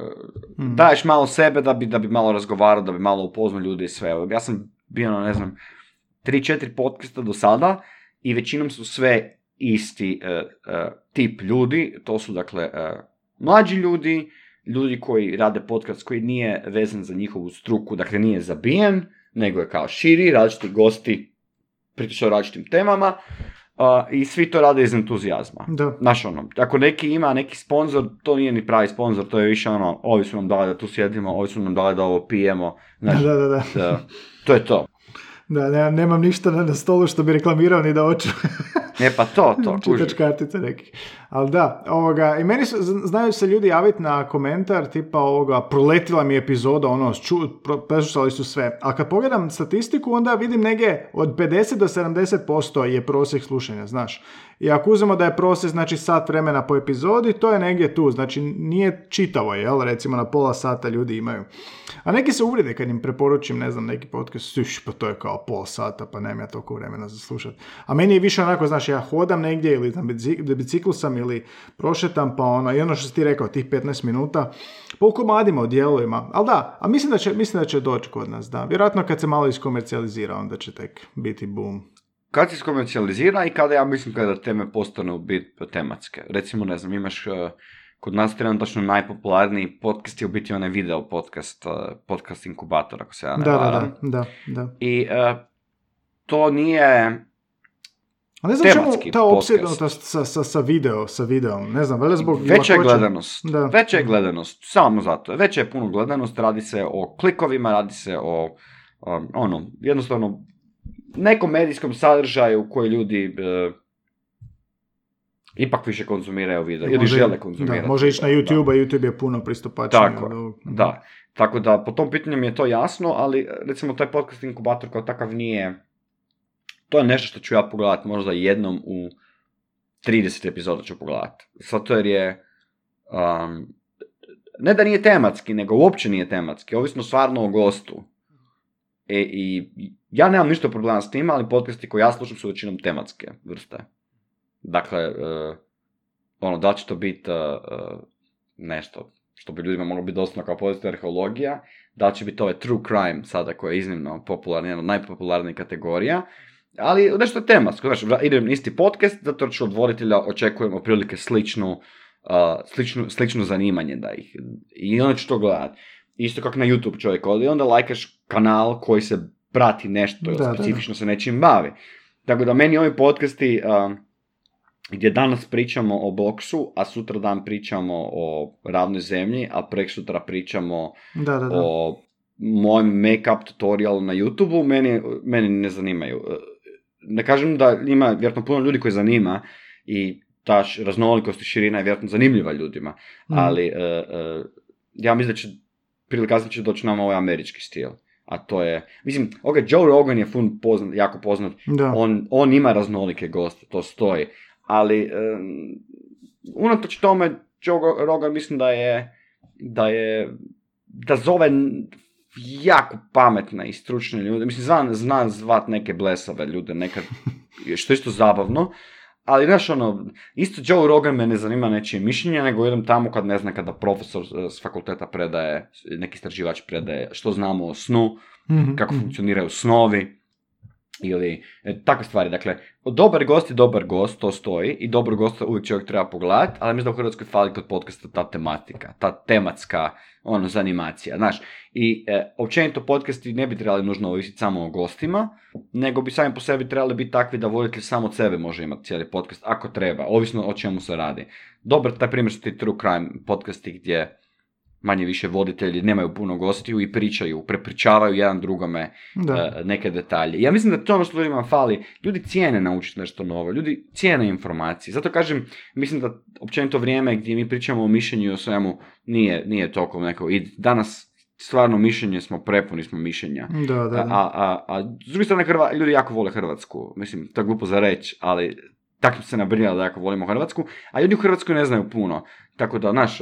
Mhm. daješ malo sebe da bi, da bi malo razgovarao, da bi malo upoznao ljudi i sve. Ja sam bio na, ne znam, 3-4 podcasta do sada i većinom su sve isti uh, uh, tip ljudi. To su, dakle, uh, mlađi ljudi, ljudi koji rade podcast koji nije vezan za njihovu struku, dakle nije zabijen, nego je kao širi, različiti gosti pričaju o različitim temama uh, i svi to rade iz entuzijazma. Da. Znaš ono, ako neki ima neki sponsor, to nije ni pravi sponsor, to je više ono, ovi su nam dali da tu sjedimo, ovi su nam dali da ovo pijemo, znaš, Da, da, da. da, to je to. Da, ne, nemam ništa na, na stolu što bi reklamirao ni da hoću. Ne, pa to, to, Čitač kužiš. kartice neki. Ali da, ovoga, i meni su, znaju se ljudi javiti na komentar tipa ovoga, proletila mi epizoda, ono, ču, preslušali su sve. A kad pogledam statistiku, onda vidim negdje od 50 do 70% je prosjek slušanja, znaš. I ako uzmemo da je prosjek, znači sat vremena po epizodi, to je negdje tu, znači nije čitavo, jel, recimo na pola sata ljudi imaju. A neki se uvrede kad im preporučim, ne znam, neki podcast, "Siš, pa to je kao pola sata, pa nemam ja toliko vremena za slušat. A meni je više onako, znaš, ja hodam negdje ili na bici- biciklu sam ili prošetam, pa ono, i ono što si ti rekao, tih 15 minuta, po komadima, o dijelovima. Ali da, a mislim da će, mislim da će doći kod nas, da. Vjerojatno kad se malo iskomercijalizira, onda će tek biti boom. Kad se skomercijalizira i kada, ja mislim, kada teme postanu bit tematske. Recimo, ne znam, imaš uh, kod nas trenutačno najpopularniji podcast je u biti onaj video podcast, uh, podcast inkubator, ako se ja ne Da, da, da, da, da. I uh, to nije, A ne znam čemu ta opsjednutost sa, sa, sa, video, sa videom, ne znam, valjda zbog veća je gledanost. Da. Veća je gledanost, samo zato. Veća je puno gledanost, radi se o klikovima, radi se o, um, ono, jednostavno, nekom medijskom sadržaju koji ljudi e, ipak više konzumiraju video, ili žele konzumirati. Da, može ići na YouTube, da. a YouTube je puno pristupačniji. Tako ovog. da. Tako da, po tom pitanju mi je to jasno, ali recimo taj podcast inkubator kao takav nije, to je nešto što ću ja pogledati možda jednom u 30 epizoda ću pogledati. Zato jer je, um, ne da nije tematski, nego uopće nije tematski, ovisno stvarno o gostu. E, I ja nemam ništa problema s tim, ali podcasti koje ja slušam su većinom tematske vrste. Dakle, e, ono, da će to biti e, e, nešto što bi ljudima moglo biti dostupno kao povijesna arheologija, da će biti ove true crime sada koja je iznimno popularna, jedna od najpopularnijih kategorija, ali nešto je tema, znaš, idem isti podcast, zato što od voditelja očekujem otprilike sličnu, uh, sličnu, slično zanimanje da ih, i onda ću to gledat. Isto kako na YouTube čovjek odi, onda lajkaš kanal koji se prati nešto, ili Da, da, specifično se nečim bavi. Tako da meni ovi podcasti, uh, gdje danas pričamo o boksu, a sutra dan pričamo o ravnoj zemlji, a prek sutra pričamo Da, da, da. o mojem make-up tutorialu na YouTube-u, meni, meni ne zanimaju. Ne kažem da ima vjerojatno puno ljudi koji zanima i ta raznolikost i širina je vjerojatno zanimljiva ljudima, Mhm. ali e, e, ja mislim da će prije kasnije će doći nama ovaj američki stil. A to je, mislim, ok, Joe Rogan je fun poznat, jako poznat, Da. on, on ima raznolike goste, to stoji, ali em, unatoč tome Joe Rogan mislim da je da je da zove jako pametne i stručne ljude, mislim zna, zna zvat neke blesave ljude nekad, što je isto zabavno, ali znaš ono, isto Joe Rogan me ne zanima nečije mišljenje, nego idem tamo kad ne znam kada profesor e, s fakulteta predaje, neki istraživač predaje što znamo o snu, Mhm, kako mhm. funkcioniraju snovi ili e, takve stvari. Dakle, dobar gost je dobar gost, to stoji i dobar gosta uvijek čovjek treba pogledati, ali mislim da u Hrvatskoj fali kod podcasta ta tematika, ta tematska ono, zanimacija, znaš. I e, općenito podcasti ne bi trebali nužno ovisiti samo o gostima, nego bi sami po sebi trebali biti takvi da voditelj sam od sebe može imati cijeli podcast, ako treba, ovisno o čemu se radi. Dobar taj primjer su ti true crime podcasti gdje manje više voditelji nemaju puno gostiju i pričaju, prepričavaju jedan drugome Da. e, neke detalje. Ja mislim da to ono što ljudima fali. Ljudi cijene naučiti nešto novo, ljudi cijene informacije. Zato kažem, mislim da općenito vrijeme gdje mi pričamo o mišljenju i o svemu nije, nije toliko neko. I danas stvarno mišljenje smo, prepuni smo mišljenja. Da, da, da. A, a, a s druge strane, Hrva, ljudi jako vole Hrvatsku. Mislim, to je glupo za reći, ali tako se nabrinjala da jako volimo Hrvatsku. A ljudi u Hrvatskoj ne znaju puno. Tako da, naš,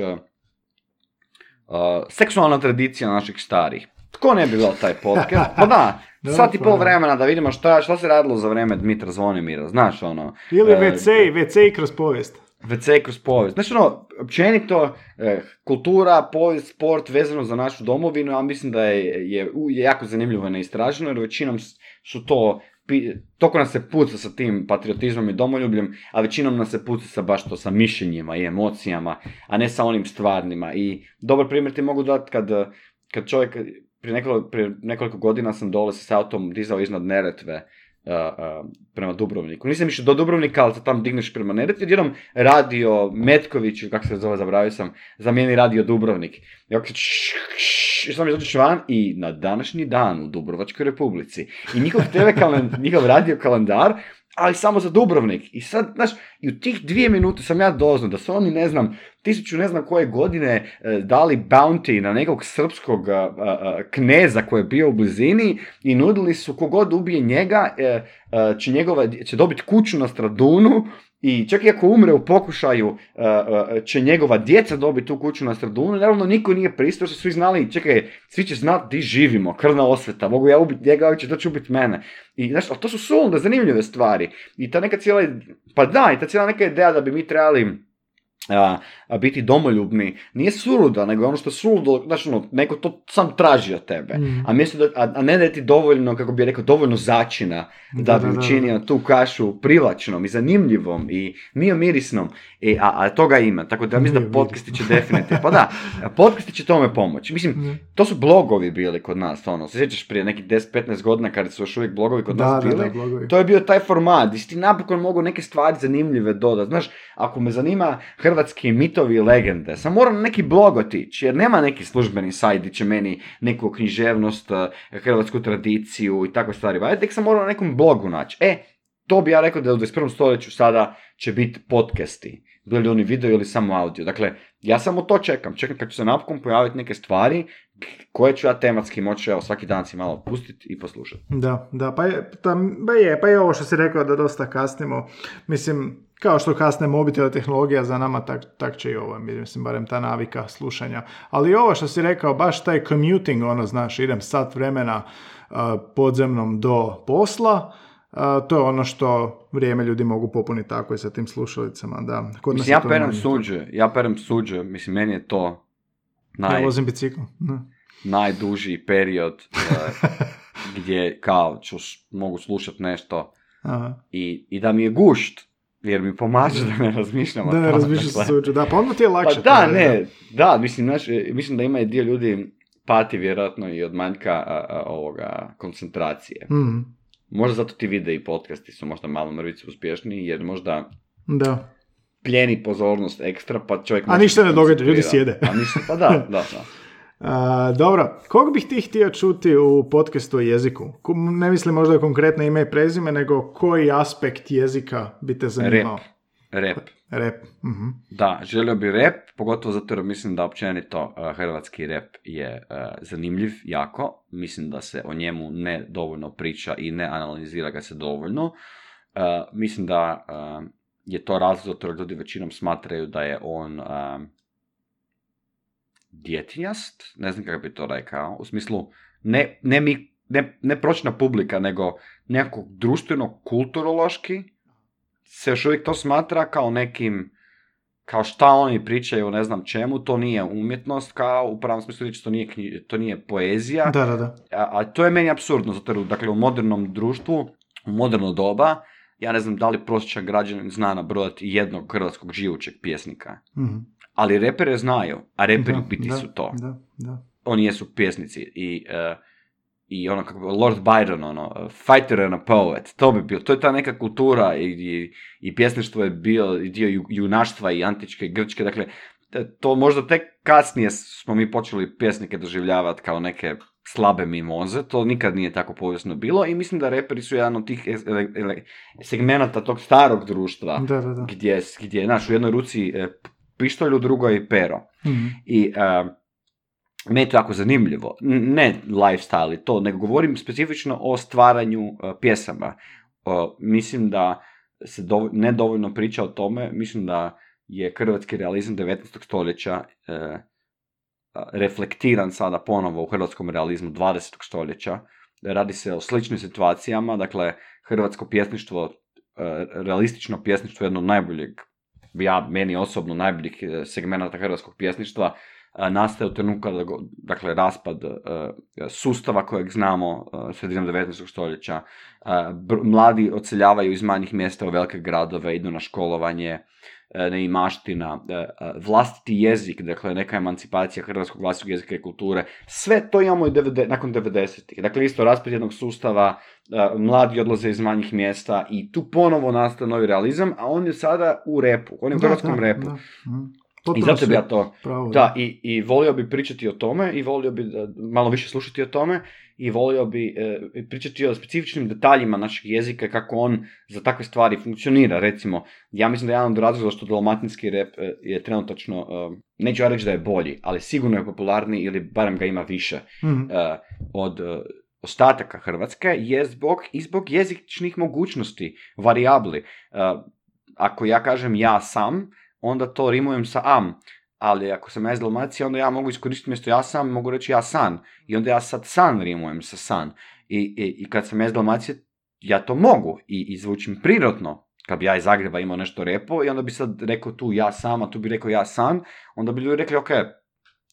uh, seksualna tradicija naših starih. Tko ne bi gledao taj podcast? Pa da, sat i pol vremena da vidimo šta, šta se radilo za vrijeme Dmitra Zvonimira, znaš ono. Ili e, WC, WC kroz povijest. WC kroz povijest. Znači ono, općenito, eh, kultura, povijest, sport vezano za našu domovinu, ja mislim da je, je, je jako zanimljivo i neistraženo, jer većinom su to, toko nas se puca sa tim patriotizmom i domoljubljem, a većinom nas se puca sa baš to sa mišljenjima i emocijama, a ne sa onim stvarnima. I dobar primjer ti mogu dati kad, kad čovjek, prije nekoliko, prije nekoliko godina sam dole s autom dizao iznad Neretve, prema Dubrovniku. Nisam išao do Dubrovnika, ali se tam digneš prema Neretvi, odjednom radio Metković, ili kako se zove, zaboravio sam, zamijeni radio Dubrovnik. I ovako sam izađeš van i na današnji dan u Dubrovačkoj republici. I njihov TV njihov radio kalendar, ali samo za Dubrovnik. I sad, znaš, i u tih dvije minute sam ja doznao da su oni, ne znam, tisuću ne znam koje godine e, dali bounty na nekog srpskog a, a, a, kneza koji je bio u blizini i nudili su kogod ubije njega e, e, će, njegova, će dobiti kuću na Stradunu i čak i ako umre u pokušaju e, e, će njegova djeca dobiti tu kuću na Stradunu. Naravno niko nije pristao, što svi znali, čekaj, svi će znati di živimo, krvna osveta, mogu ja ubiti njega, ovaj će doći ubiti mene. I znaš, ali to su sulude, zanimljive stvari. I ta neka cijela, pa da, i ta cijela neka ideja da bi mi trebali a, a biti domoljubni nije suluda, nego ono što je suludo, znači ono, neko to sam traži od tebe. Mm. A, mjesto da, a, a ne da je ti dovoljno, kako bi rekao, dovoljno začina da, Da, bi učinio tu kašu privlačnom i zanimljivom i mio mirisnom. I, a, a toga ima, tako da mislim da podcasti će definitivno, pa da, podcasti će tome pomoći. Mislim, Mhm. to su blogovi bili kod nas, ono, se sjećaš prije nekih 10-15 godina kada su još uvijek blogovi kod Da, nas da, bili? da, blogovi. To je bio taj format, gdje si ti napokon mogu neke stvari zanimljive dodati. Znaš, ako me zanima hrvatski mitovi i legende, sam moram neki blog otići, jer nema neki službeni sajt gdje će meni neku književnost, eh, hrvatsku tradiciju i takve stvari. Va, ja tek sam morao na nekom blogu naći. E, to bi ja rekao da u 21. stoljeću sada će biti podcasti. Bili oni video ili samo audio. Dakle, ja samo to čekam. Čekam kad će se napokon pojaviti neke stvari koje ću ja tematski moći evo, svaki dan si malo pustiti i poslušati. Da, da, pa je, ta, pa je, pa je ovo što si rekao da dosta kasnimo. Mislim, kao što kasne mobitela tehnologija za nama, tak, tak će i ovo, mislim, barem ta navika slušanja. Ali ovo što si rekao, baš taj commuting, ono, znaš, idem sat vremena uh, podzemnom do posla, uh, to je ono što vrijeme ljudi mogu popuniti tako i sa tim slušalicama, da. Kod Mislim, ja to perem suđe, ja perem suđe, mislim, meni je to naj... Ja vozim bicikl. Najduži period uh, gdje kao ću, mogu slušati nešto Aha. i, i da mi je gušt, jer mi pomaže da ne razmišljam Da ne razmišljaš dakle. se suđu. Da, pa onda ti je lakše. Pa da, ne, da, mislim, znaš, e, mislim da ima i dio ljudi pati vjerojatno i od manjka a, a, ovoga koncentracije. Mhm. Možda zato ti videi i podcasti su možda malo mrvice uspješniji, jer možda Da. pljeni pozornost ekstra, pa čovjek... A ništa ne događa, ljudi sjede. A ništa, pa da, da, da. A, dobro, kog bih ti htio čuti u podcastu o jeziku? Ne mislim možda konkretno ime i prezime, nego koji aspekt jezika bi te zanimao? Rep. Rep. mhm. Da, želio bi rep, pogotovo zato jer mislim da općenito uh, hrvatski rep je uh, zanimljiv jako. Mislim da se o njemu ne dovoljno priča i ne analizira ga se dovoljno. Uh, mislim da uh, je to razlog zato jer ljudi većinom smatraju da je on djetinjast, ne znam kako bi to rekao, u smislu ne, ne, mi, ne, ne pročna publika, nego nekako društveno-kulturološki se još uvijek to smatra kao nekim kao šta oni pričaju o ne znam čemu, to nije umjetnost, kao u pravom smislu riječi, to nije, knji- to nije poezija, Da, da, da. a, a to je meni apsurdno, zato jer dakle, u modernom društvu, u moderno doba, ja ne znam da li prosječan građanin zna nabrojati jednog hrvatskog živućeg pjesnika. Mhm. Ali repere znaju, a reperi Da, biti da, su to. Da, da. Oni jesu pjesnici i, e, i ono kako Lord Byron, ono, uh, fighter and a poet, to bi bilo, to je ta neka kultura i, i, i pjesništvo je bio i dio ju- junaštva i antičke grčke, dakle, to možda tek kasnije smo mi počeli pjesnike doživljavati kao neke slabe mimoze, to nikad nije tako povijesno bilo i mislim da reperi su jedan od tih segmenata tog starog društva, Da, da, da. gdje, gdje je, znaš, u jednoj ruci e, pištolj, u drugoj pero. Mhm. I uh, meni je to jako zanimljivo. Ne lifestyle i to, nego govorim specifično o stvaranju uh, pjesama. Uh, mislim da se dovo- ne dovoljno priča o tome, mislim da je hrvatski realizam 19. stoljeća uh, reflektiran sada ponovo u hrvatskom realizmu 20. stoljeća. Radi se o sličnim situacijama, dakle, hrvatsko pjesništvo, realistično pjesništvo je jedno od najboljeg ja, meni osobno najboljih e, segmenata hrvatskog pjesništva e, nastaje u trenutku dakle, raspad e, sustava kojeg znamo sredinom 19. stoljeća. Mladi odseljavaju iz manjih mjesta u velike gradove, idu na školovanje, neimaština, e, e, vlastiti jezik, dakle neka emancipacija hrvatskog vlastitog jezika i kulture, sve to imamo i devede- nakon 90-ih. Dakle, isto raspad jednog sustava, e, mladi odlaze iz manjih mjesta i tu ponovo nastaje novi realizam, a on je sada u repu, on je u Da, hrvatskom da, repu. da. I zato bi ja to, pravo, da, i, i volio bi pričati o tome i volio bi da- malo više slušati o tome i volio bi e, pričati o specifičnim detaljima našeg jezika, kako on za takve stvari funkcionira. Recimo, ja mislim da je jedan od razloga što dalmatinski rep e, je trenutačno, e, neću ja reći da je bolji, ali sigurno je popularniji ili barem ga ima više Mhm. e, od e, ostataka Hrvatske je zbog, i zbog jezičnih mogućnosti, varijabli. E, ako ja kažem ja sam, onda to rimujem sa am, ali ako sam ja iz Dalmacije, onda ja mogu iskoristiti mjesto ja sam, mogu reći ja san, i onda ja sad san rimujem sa san. I, i, i kad sam ja iz Dalmacije, ja to mogu. I, i zvučim prirodno, kad bi ja iz Zagreba imao nešto repo i onda bi sad rekao tu ja sam, a tu bi rekao ja san, onda bi ljudi rekli, ok,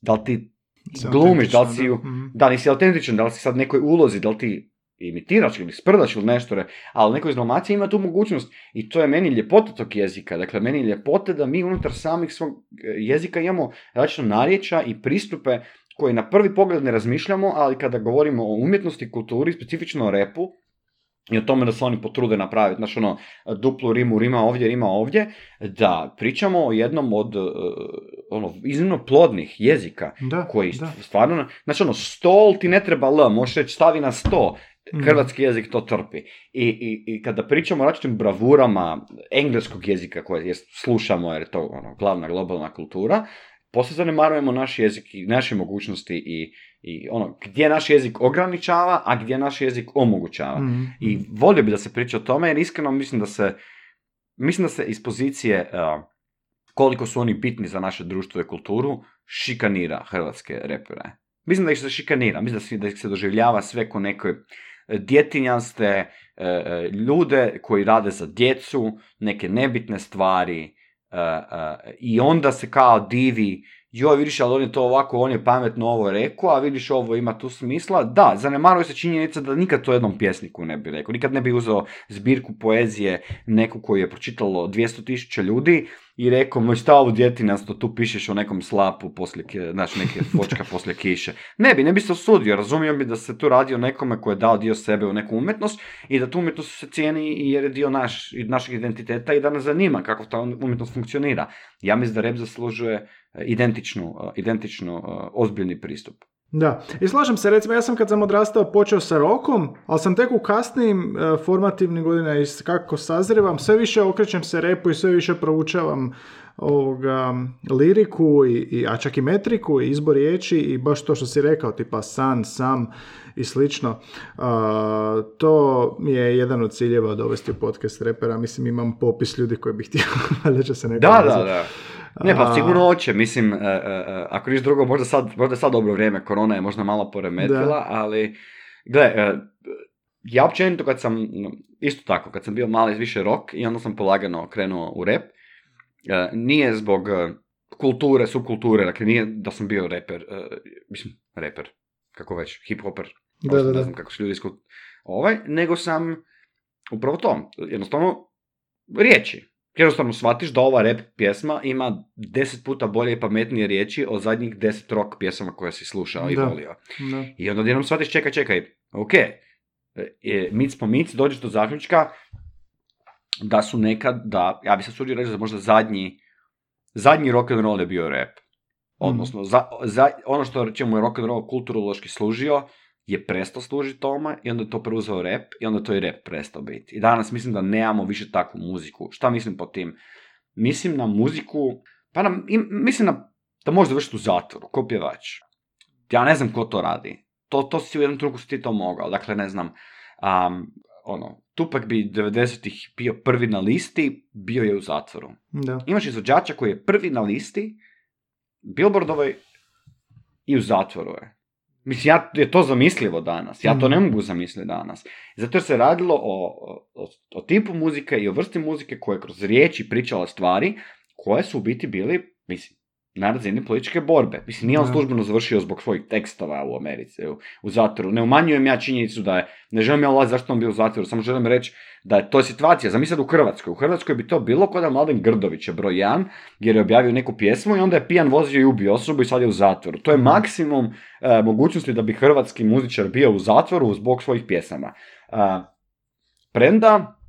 da li ti glumiš, da li si da. Nisi autentičan, da li si sad nekoj ulozi, da li ti imitiraš ili sprdaš ili nešto, re- ali neko iz Dalmacije ima tu mogućnost i to je meni ljepota tog jezika, dakle meni je ljepota da mi unutar samih svog e, jezika imamo različita narječja i pristupe koje na prvi pogled ne razmišljamo, ali kada govorimo o umjetnosti, kulturi, specifično o repu, i o tome da se oni potrude napraviti, znaš ono, duplu rimu, rima ovdje, rima ovdje, da pričamo o jednom od e, ono, iznimno plodnih jezika, Da, koji da. stvarno, znači ono, stol ti ne treba L, možeš reći stavi na sto. Hrvatski jezik to trpi. I, i, i kada pričamo o različitim bravurama engleskog jezika koje je, slušamo, jer je to ono, glavna globalna kultura, poslije zanemarujemo naš jezik i naše mogućnosti i, i ono, gdje naš jezik ograničava, a gdje naš jezik omogućava. Mhm. I volio bi da se priča o tome, jer iskreno mislim da se, mislim da se iz pozicije uh, koliko su oni bitni za naše društvo i kulturu, šikanira hrvatske repere. Mislim da ih se šikanira, mislim da, se, da ih se doživljava sve ko neke e, djetinjaste e, e, ljude koji rade za djecu, neke nebitne stvari e, i onda se kao divi joj vidiš, ali on je to ovako, on je pametno ovo rekao, a vidiš ovo ima tu smisla. Da, zanemaruje se činjenica da nikad to jednom pjesniku ne bi rekao. Nikad ne bi uzeo zbirku poezije neku koju je pročitalo 200.000 ljudi i rekao, moj šta ovo djetinasto, tu pišeš o nekom slapu poslije, znaš, neke fočka poslije kiše. Ne bi, ne bi se osudio, razumio bi da se tu radi o nekome koji je dao dio sebe u neku umjetnost i da tu umjetnost se cijeni jer je dio naš, našeg identiteta i da nas zanima kako ta umjetnost funkcionira. Ja mislim da rep zaslužuje identičnu, identičnu ozbiljni pristup. Da, i slažem se, recimo ja sam kad sam odrastao počeo sa rokom, ali sam tek u kasnijim e, formativnim godinama i kako sazrivam, sve više okrećem se repu i sve više proučavam ovoga, liriku, i, i, a čak i metriku, i izbor riječi i baš to što si rekao, tipa san, sam i slično. to mi je jedan od ciljeva dovesti u podcast repera. Mislim, imam popis ljudi koji bih htio, da će se neko Da, da, da. Ne, pa sigurno hoće, mislim, uh, ako niš drugo, možda sad, možda sad dobro vrijeme, korona je možda malo poremetila, ali, gle, ja općenito kad sam, isto tako, kad sam bio mali više rock i onda sam polagano krenuo u rap, nije zbog kulture, subkulture, dakle nije da sam bio reper, mislim, reper, kako već, hip-hoper, da, da, ne znam kako su ljudi skut... ovaj, nego sam upravo to, jednostavno riječi, jednostavno shvatiš da ova rap pjesma ima deset puta bolje i pametnije riječi od zadnjih deset rock pjesama koje si slušao i volio. I onda jednom shvatiš, čekaj, čekaj, ok, e, mic po mic, dođeš do zaključka da su nekad, da, ja bi se sudio reći da možda zadnji, zadnji rock and roll je bio rap. Odnosno, za, za, ono što čemu je rock and roll kulturološki služio, je prestao služiti tome i onda je to preuzeo rap i onda to je rap prestao biti. I danas mislim da nemamo više takvu muziku. Šta mislim po tim? Mislim na muziku, pa na, mislim na, da može završiti u zatvoru, ko pjevač. Ja ne znam ko to radi. To, to si u jednom trenutku si ti to mogao. Dakle, ne znam, um, ono, Tupak bi 90-ih bio prvi na listi, bio je u zatvoru. Da. Imaš izvođača koji je prvi na listi, Billboardovoj i u zatvoru je. Mislim, ja, je to zamislivo danas. Ja to ne mhm. mogu zamisliti danas. Zato jer se radilo o, o, o tipu muzike i o vrsti muzike koje kroz riječi pričala stvari koje su u biti bili, mislim, na razini političke borbe. Mislim, nije on službeno završio zbog svojih tekstova u Americi, u, u zatvoru. Ne umanjujem ja činjenicu da je, ne želim ja ulaziti zašto on bio u zatvoru, samo želim reći da je to situacija. Zamislite u Hrvatskoj. U Hrvatskoj bi to bilo kod da Mladen Grdović je broj 1, jer je objavio neku pjesmu i onda je pijan vozio i ubio osobu i sad je u zatvoru. To je mhm. maksimum e, mogućnosti da bi hrvatski muzičar bio u zatvoru zbog svojih pjesama. E, premda,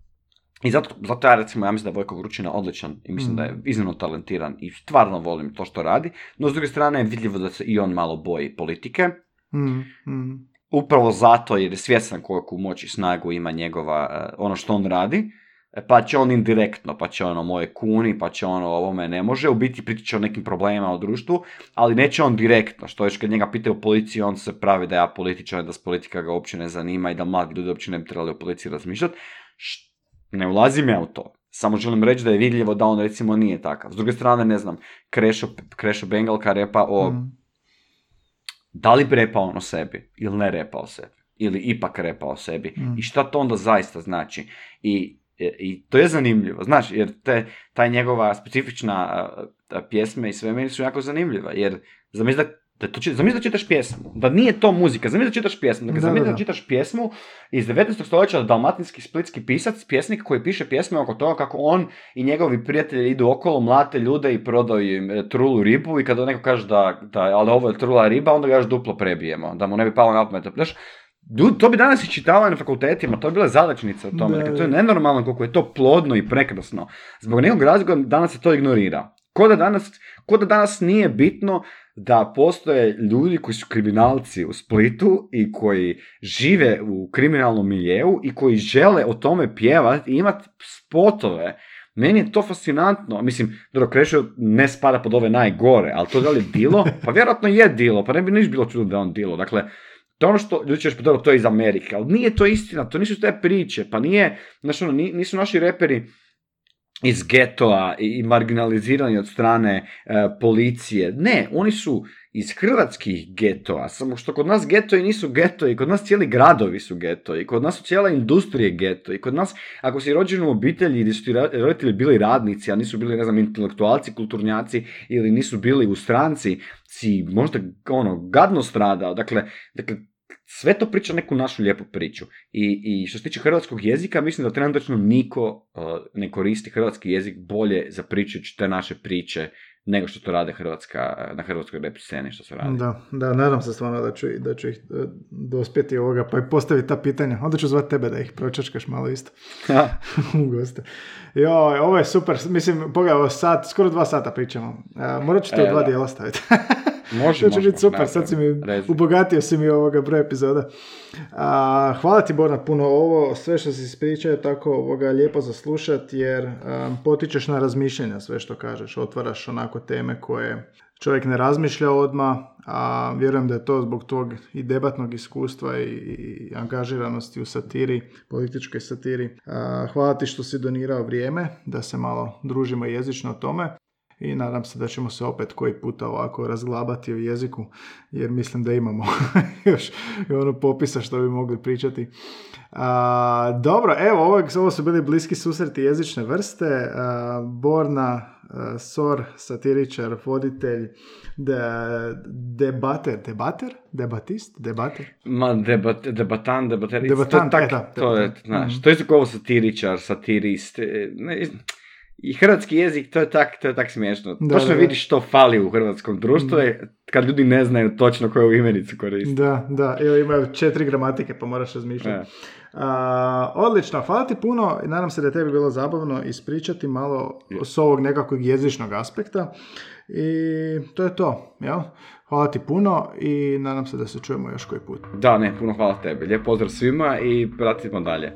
i zato, zato ja recimo, ja mislim da je Vojko Vrućina odličan i mislim da je mm. iznimno talentiran i stvarno volim to što radi, no s druge strane je vidljivo da se i on malo boji politike. Mm, mm. Upravo zato jer je svjestan koliko moć i snagu ima njegova, eh, ono što on radi, e, pa će on indirektno, pa će ono moje kuni, pa će ono ovome ne može, u biti pričat o nekim problemima u društvu, ali neće on direktno, što još kad njega pitaju u policiji, on se pravi da ja političar, da s politika ga uopće ne zanima i da mladi ljudi uopće ne bi trebali o policiji razmišljati, ne ulazim ja u to. Samo želim reći da je vidljivo da on recimo nije takav. S druge strane, ne znam, Krešo, Krešo Bengalka repa o... Mm. Da li repa on o sebi ili ne repa o sebi? Ili ipak repa o sebi? Mm. I šta to onda zaista znači? I, i to je zanimljivo, znaš, jer te, taj njegova specifična pjesme i sve meni su jako zanimljiva, jer zamisli da da to zamisli da čitaš pjesmu, da nije to muzika, zamisli da čitaš pjesmu, dakle, zamisli da, čitaš pjesmu iz 19. stoljeća dalmatinski splitski pisac, pjesnik koji piše pjesme oko toga kako on i njegovi prijatelji idu okolo, mlate ljude i prodaju im e, trulu ribu i kada neko kaže da, da ali ovo je trula riba, onda ga još duplo prebijemo, da mu ne bi palo na pamet. Znaš, to bi danas i čitavali na fakultetima, to bi bile zadačnice o tome. Dakle, to je nenormalno koliko je to plodno i prekrasno. Zbog nekog razloga danas se to ignorira. Ko da danas, ko da danas nije bitno da postoje ljudi koji su kriminalci u Splitu i koji žive u kriminalnom miljeu i koji žele o tome pjevati i imati spotove. Meni je to fascinantno. Mislim, dobro, Krešo ne spada pod ove najgore, ali to da li je dilo? Pa vjerojatno je dilo, pa ne bi niš bilo čudno da je on dilo. Dakle, to ono što ljudi ćeš pa to je iz Amerike, ali nije to istina, to nisu te priče, pa nije, znači ono, nisu naši reperi iz getoa i marginalizirani od strane e, policije. Ne, oni su iz hrvatskih getoa, samo što kod nas getoji nisu getoji, kod nas cijeli gradovi su getoji, kod nas su cijela industrije geto i kod nas, ako si rođen u obitelji gdje su ti roditelji bili radnici, a nisu bili, ne znam, intelektualci, kulturnjaci ili nisu bili u stranci, si možda ono, gadno stradao. Dakle, dakle sve to priča neku našu lijepu priču. I, I što se tiče hrvatskog jezika, mislim da trenutno niko uh, ne koristi hrvatski jezik bolje za pričajući te naše priče nego što to rade Hrvatska, na hrvatskoj rap sceni što se radi. Da, da, nadam se stvarno da ću, da ću ih e, dospjeti ovoga, pa i postaviti ta pitanja. Onda ću zvati tebe da ih pročačkaš malo isto. u goste. Jo, ovo je super, mislim, pogledaj, sat, skoro dva sata pričamo. Uh, morat ću to e, dva dijela staviti. Može, to će biti super, sad si mi, ubogatio si mi ovoga broj epizoda. A, hvala ti Borna puno. Ovo, sve što si ispričao je tako ovoga lijepo za slušat, jer potičeš na razmišljanja sve što kažeš, otvaraš onako teme koje čovjek ne razmišlja odmah, a vjerujem da je to zbog tog i debatnog iskustva i, i angažiranosti u satiri, političkoj satiri. A, hvala ti što si donirao vrijeme, da se malo družimo jezično o tome i nadam se da ćemo se opet koji puta ovako razglabati o jeziku, jer mislim da imamo još ono popisa što bi mogli pričati. A, dobro, evo, ovo, ovo su bili bliski susreti jezične vrste. Borna, Sor, satiričar, voditelj, de, debater, debater, debatist, debater? Ma, debat, debatan, debater, debatant, to, tak, e, to je, znaš, mm to je ovo satiričar, satirist, e, ne, i hrvatski jezik, to je tak, to je tak smiješno. Da, točno da, vidiš što fali u hrvatskom društvu, je kad ljudi ne znaju točno koju imenicu koristiti. Da, da, ili imaju četiri gramatike, pa moraš razmišljati. odlično, hvala ti puno i nadam se da je tebi bilo zabavno ispričati malo s ovog nekakvog jezičnog aspekta. I to je to, jel? Hvala ti puno i nadam se da se čujemo još koji put. Da, ne, puno hvala tebi. Lijep pozdrav svima i pratimo dalje.